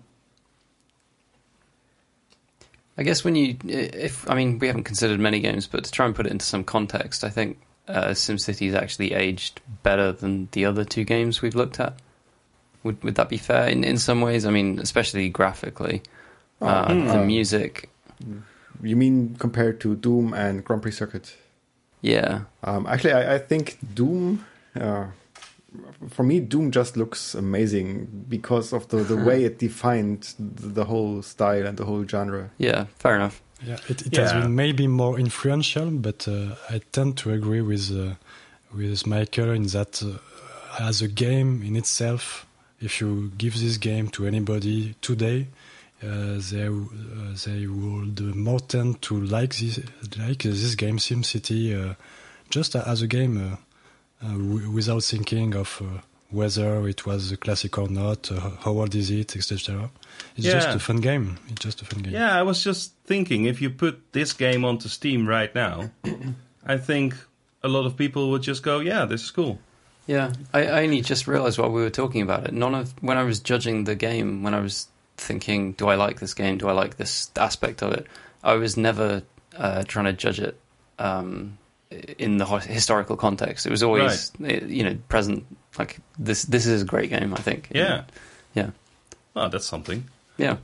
I guess when you, if I mean, we haven't considered many games, but to try and put it into some context, I think uh, SimCity's actually aged better than the other two games we've looked at. Would would that be fair in in some ways? I mean, especially graphically, uh, hmm. the Uh, music. You mean compared to Doom and Grand Prix Circuit? Yeah, Um, actually, I, I think Doom. Uh, for me, Doom just looks amazing because of the, the way it defined the whole style and the whole genre. yeah, fair enough. Yeah, it, it has been maybe more influential, but uh, I tend to agree with uh, with Michael in that uh, as a game in itself, if you give this game to anybody today, they uh, they would more tend to like this like this game SimCity uh, just as a game uh, uh, w- without thinking of uh, whether it was a classic or not, uh, how old is it, etc. It's just a fun game. It's just a fun game. yeah, I was just thinking if you put this game onto Steam right now, I think a lot of people would just go, "Yeah, this is cool." Yeah, I, I only just realised while we were talking about it. None of when I was judging the game, when I was thinking, "Do I like this game? Do I like this aspect of it?" I was never uh, trying to judge it um, in the historical context. It was always, uh, you know, present. Like this, this is a great game. I think. Yeah. yeah, Oh, that's something. yeah.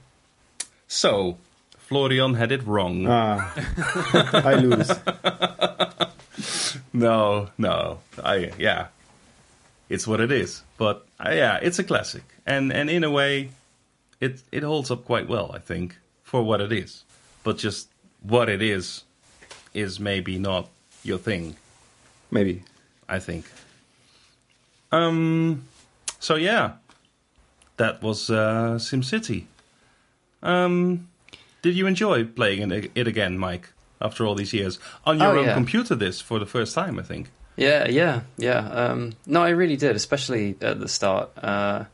So, Florian had it wrong. Ah, I lose. No, no. I yeah. It's what it is. But uh, yeah, it's a classic. And and in a way it it holds up quite well, I think, for what it is. But just what it is is maybe not your thing, Maybe. I think. Um so yeah. That was uh SimCity. Um did you enjoy playing it, again, Mike? After all these years, on your Oh, own yeah. computer, this for the first time, I think. Yeah, yeah, yeah. Um, no, I really did, especially at the start. Uh,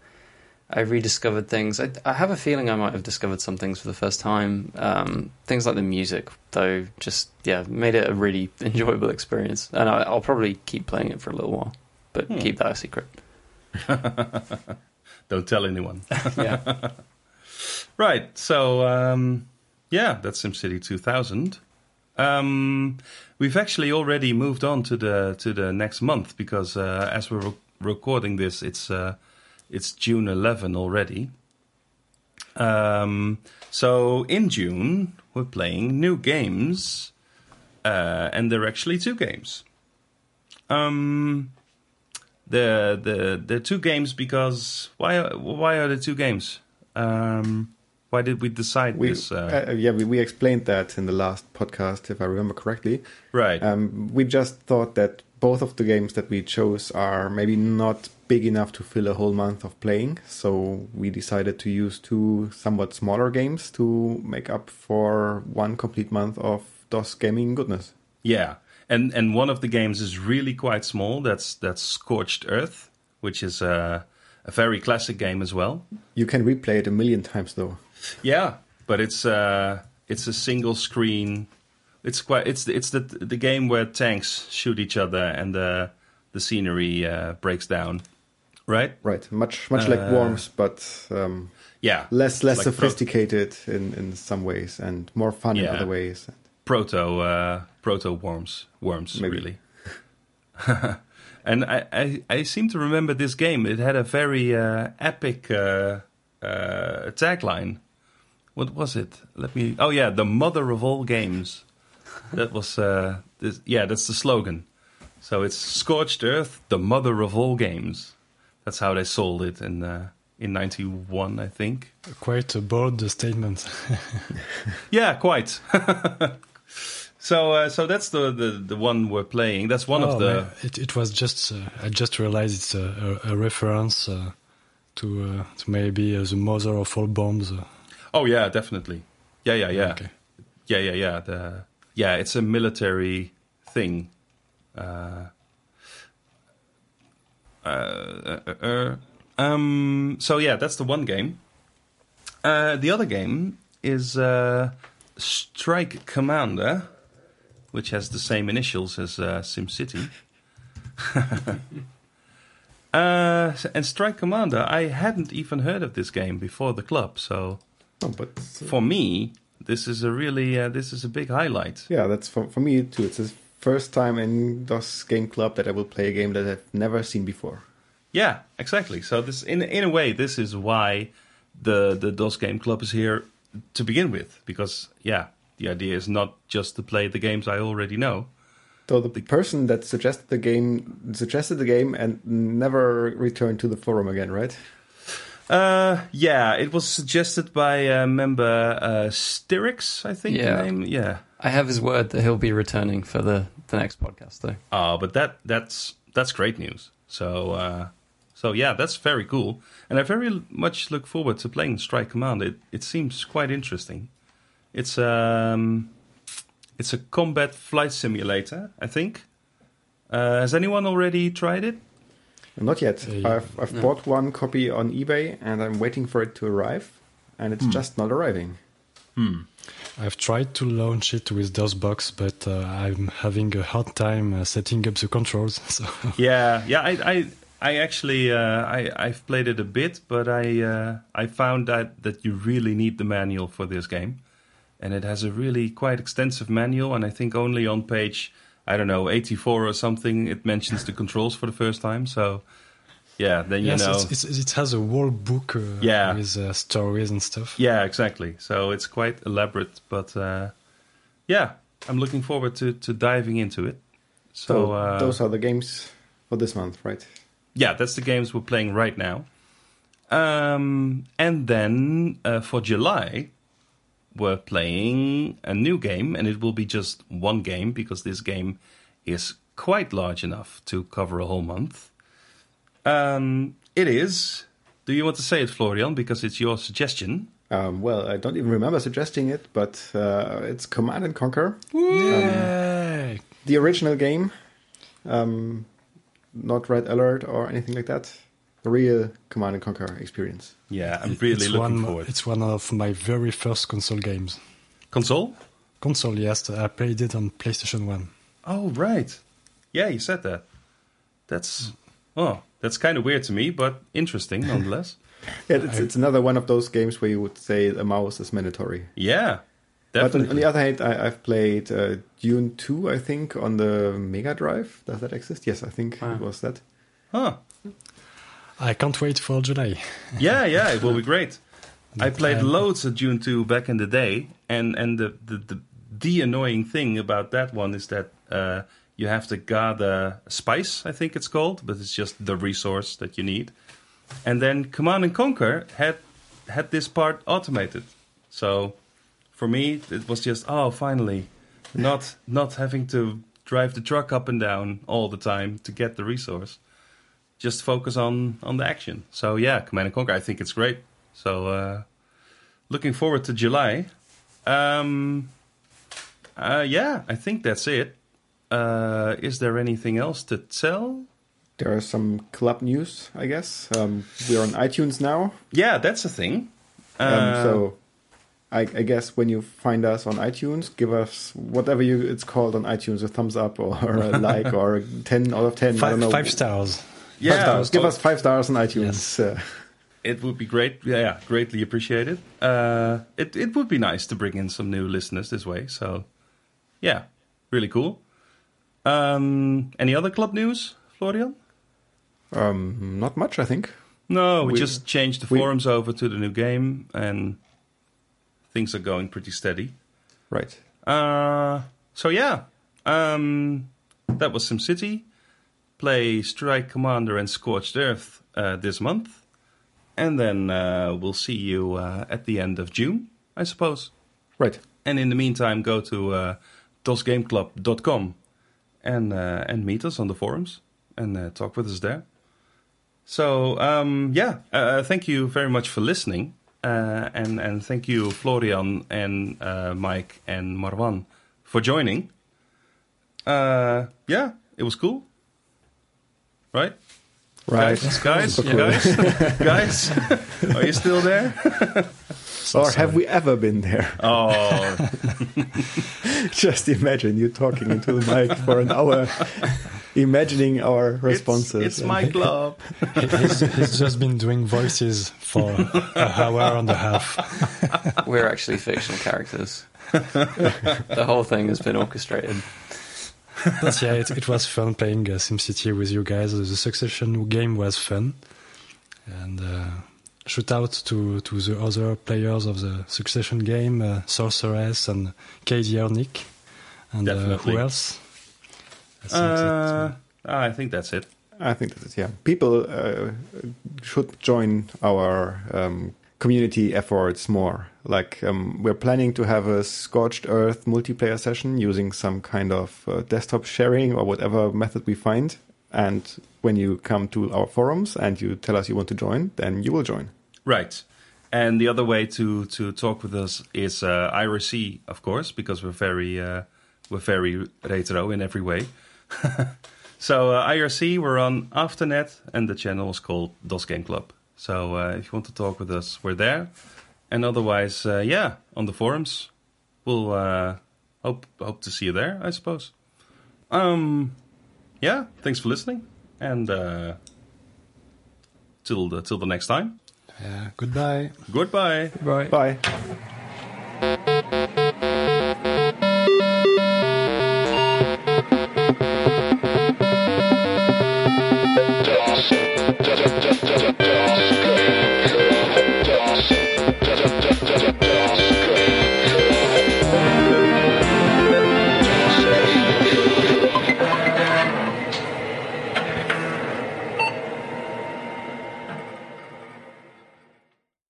I rediscovered things. I, I have a feeling I might have discovered some things for the first time. Um, things like the music, though, just yeah, made it a really enjoyable experience. And I, I'll probably keep playing it for a little while, but Hmm. keep that a secret. Don't tell anyone. yeah, right. So um, yeah, that's SimCity 2000. Um, we've actually already moved on to the to the next month because uh, as we're re- recording this, it's uh, it's June 11 already. Um, so in June we're playing new games, uh, and they're actually two games. Um, the the the two games because why why are the two games? Um, why did we decide We, this? Uh, uh, yeah, we, we explained that in the last podcast, if I remember correctly. right. Um, we just thought that both of the games that we chose are maybe not big enough to fill a whole month of playing. So we decided to use two somewhat smaller games to make up for one complete month of DOS gaming goodness. Yeah, and and one of the games is really quite small. That's that's Scorched Earth, which is a a very classic game as well. You can replay it a million times though. Yeah, but it's uh it's a single screen. It's quite it's it's the the game where tanks shoot each other and the the scenery uh, breaks down, right? Right, much much like Uh, Worms, but um, Yeah, less less Like pro- sophisticated in, in some ways and more fun in other ways. proto uh, proto worms worms Maybe. really. and I, I I seem to remember this game. It had a very uh, epic uh, uh, tagline. What was it? Let me. Oh yeah, the mother of all games. That was uh, this, yeah. That's the slogan. So it's scorched earth, the mother of all games. That's how they sold it in uh, in '91, I think. Quite a bold statement. Yeah, quite. so, uh, so that's the, the the one we're playing. That's one Oh, of the. It, it was just. Uh, I just realized it's a, a, a reference uh, to uh, to maybe uh, the mother of all bombs. Uh, Oh yeah, definitely. Yeah, yeah, yeah, Okay. yeah, yeah, yeah. The yeah, it's a military thing. Uh, uh, uh, uh, uh, um. So yeah, that's the one game. Uh, the other game is uh, Strike Commander, which has the same initials as uh, SimCity. uh, and Strike Commander, I hadn't even heard of this game before the club, so Oh, but for me, this is a really uh, this is a big highlight. Yeah, that's for, for me too. It's the first time in DOS Game Club that I will play a game that I've never seen before. Yeah, exactly. So this in in a way, this is why the the DOS Game Club is here to begin with, because yeah, the idea is not just to play the games I already know. So the person that suggested the game suggested the game and never returned to the forum again, right? Uh, yeah, it was suggested by uh, member uh, Styrix, I think. the Yeah. name? yeah. I have his word that he'll be returning for the, the next podcast, though. Uh, but that that's that's great news. So uh, so yeah, that's very cool, and I very much look forward to playing Strike Command. It it seems quite interesting. It's um it's a combat flight simulator, I think. Uh, has anyone already tried it? Not yet. Uh, I've I've no. bought one copy on eBay and I'm waiting for it to arrive, and it's Hmm. just not arriving. I've tried to launch it with DOSBox, but uh, I'm having a hard time uh, setting up the controls. So Yeah, yeah. I, I, I actually, uh, I, I've played it a bit, but I, uh, I found that that you really need the manual for this game, and it has a really quite extensive manual. And I think only on page, I don't know, 84 or something, it mentions the controls for the first time. So, yeah, then you yes, know. it's, it's, it has a whole book uh, Yeah. with uh, stories and stuff. Yeah, exactly. So it's quite elaborate, but uh, yeah, I'm looking forward to, to diving into it. So, So uh, those are the games for this month, right? yeah, that's the games we're playing right now. Um, and then uh, for July, we're playing a new game, and it will be just one game because this game is quite large enough to cover a whole month. Um, it is. Do you want to say it, Florian? Because it's your suggestion. Um, well, I don't even remember suggesting it, but uh, it's Command and Conquer, Yay! the original game, um, not Red Alert or anything like that. The real Command and Conquer experience. Yeah, I'm really it's looking one, forward. It's one of my very first console games. Console? Console, yes, I played it on PlayStation 1. Oh, right. Yeah, you said that. That's oh, that's kind of weird to me, but interesting nonetheless. Yeah, it's, it's another one of those games where you would say a mouse is mandatory. yeah, definitely. But on, on the other hand, I, I've played uh, Dune 2, I think, on the Mega Drive. Does that exist? Yes, I think Wow. it was that. huh? I can't wait for July. Yeah, yeah, it will be great. I played Um, loads of Dune 2 back in the day, and and the the the, the annoying thing about that one is that uh, you have to gather spice, I think it's called, but it's just the resource that you need. And then Command and Conquer had had this part automated, so for me it was just oh finally, not not having to drive the truck up and down all the time to get the resource just focus on on the action. So yeah, Command and Conquer, I think it's great. So uh, looking forward to July. Um, uh, yeah, I think that's it. Uh, is there anything else to tell? There are some club news, I guess. Um, we're on iTunes now. Yeah, that's a thing. Um, Uh, so I, I guess when you find us on iTunes, give us whatever you it's called on iTunes, a thumbs up or a like or a 10 out of 10. I don't Five, know. five stars. Five yeah, stars. Give us five stars on iTunes. Uh, It would be great. Yeah, yeah greatly appreciated. Uh, it it would be nice to bring in some new listeners this way. So yeah, really cool. Um, any other club news, Florian? um, not much, I think. No, we, We- just changed the we- forums over to the new game, and things are going pretty steady. Right. Uh, so yeah, um, that was SimCity. Play Strike Commander and Scorched Earth uh, this month, and then uh, we'll see you uh, at the end of June, I suppose. Right. And in the meantime, go to uh, dosgameclub.com and uh, and meet us on the forums and uh, talk with us there. So um, yeah, uh, thank you very much for listening, uh, and and thank you Florian and uh, Mike and Marwan for joining. Uh, yeah, it was cool, right? Right. guys, guys, So cool. guys, guys, are you still there? or have we ever been there? Oh, Just imagine you talking into the mic for an hour, imagining our responses. It's, it's my club. he's, he's just been doing voices for an hour and a half. We're actually fictional characters. the whole thing has been orchestrated. But yeah, it, it was fun playing uh, SimCity with you guys. The Succession game was fun. And uh, shout out to, to the other players of the Succession game, uh, Sorceress and Katie Ernick. And uh, who else? I think Uh, that, I think that's it. I think that's it. Yeah, people uh, should join our um, community efforts more. Like um, we're planning to have a scorched earth multiplayer session using some kind of uh, desktop sharing or whatever method we find. And when you come to our forums and you tell us you want to join, then you will join. Right. And the other way to, to talk with us is uh, IRC, of course, because we're very uh, we're very retro in every way. so uh, IRC, we're on Afternet, and the channel is called DOS Game Club. So uh, if you want to talk with us, we're there. And otherwise, uh, yeah, on the forums, we'll uh, hope hope to see you there. I suppose. Um, yeah. Thanks for listening, and uh, till the till the next time. Yeah, goodbye. Goodbye. Right. Bye.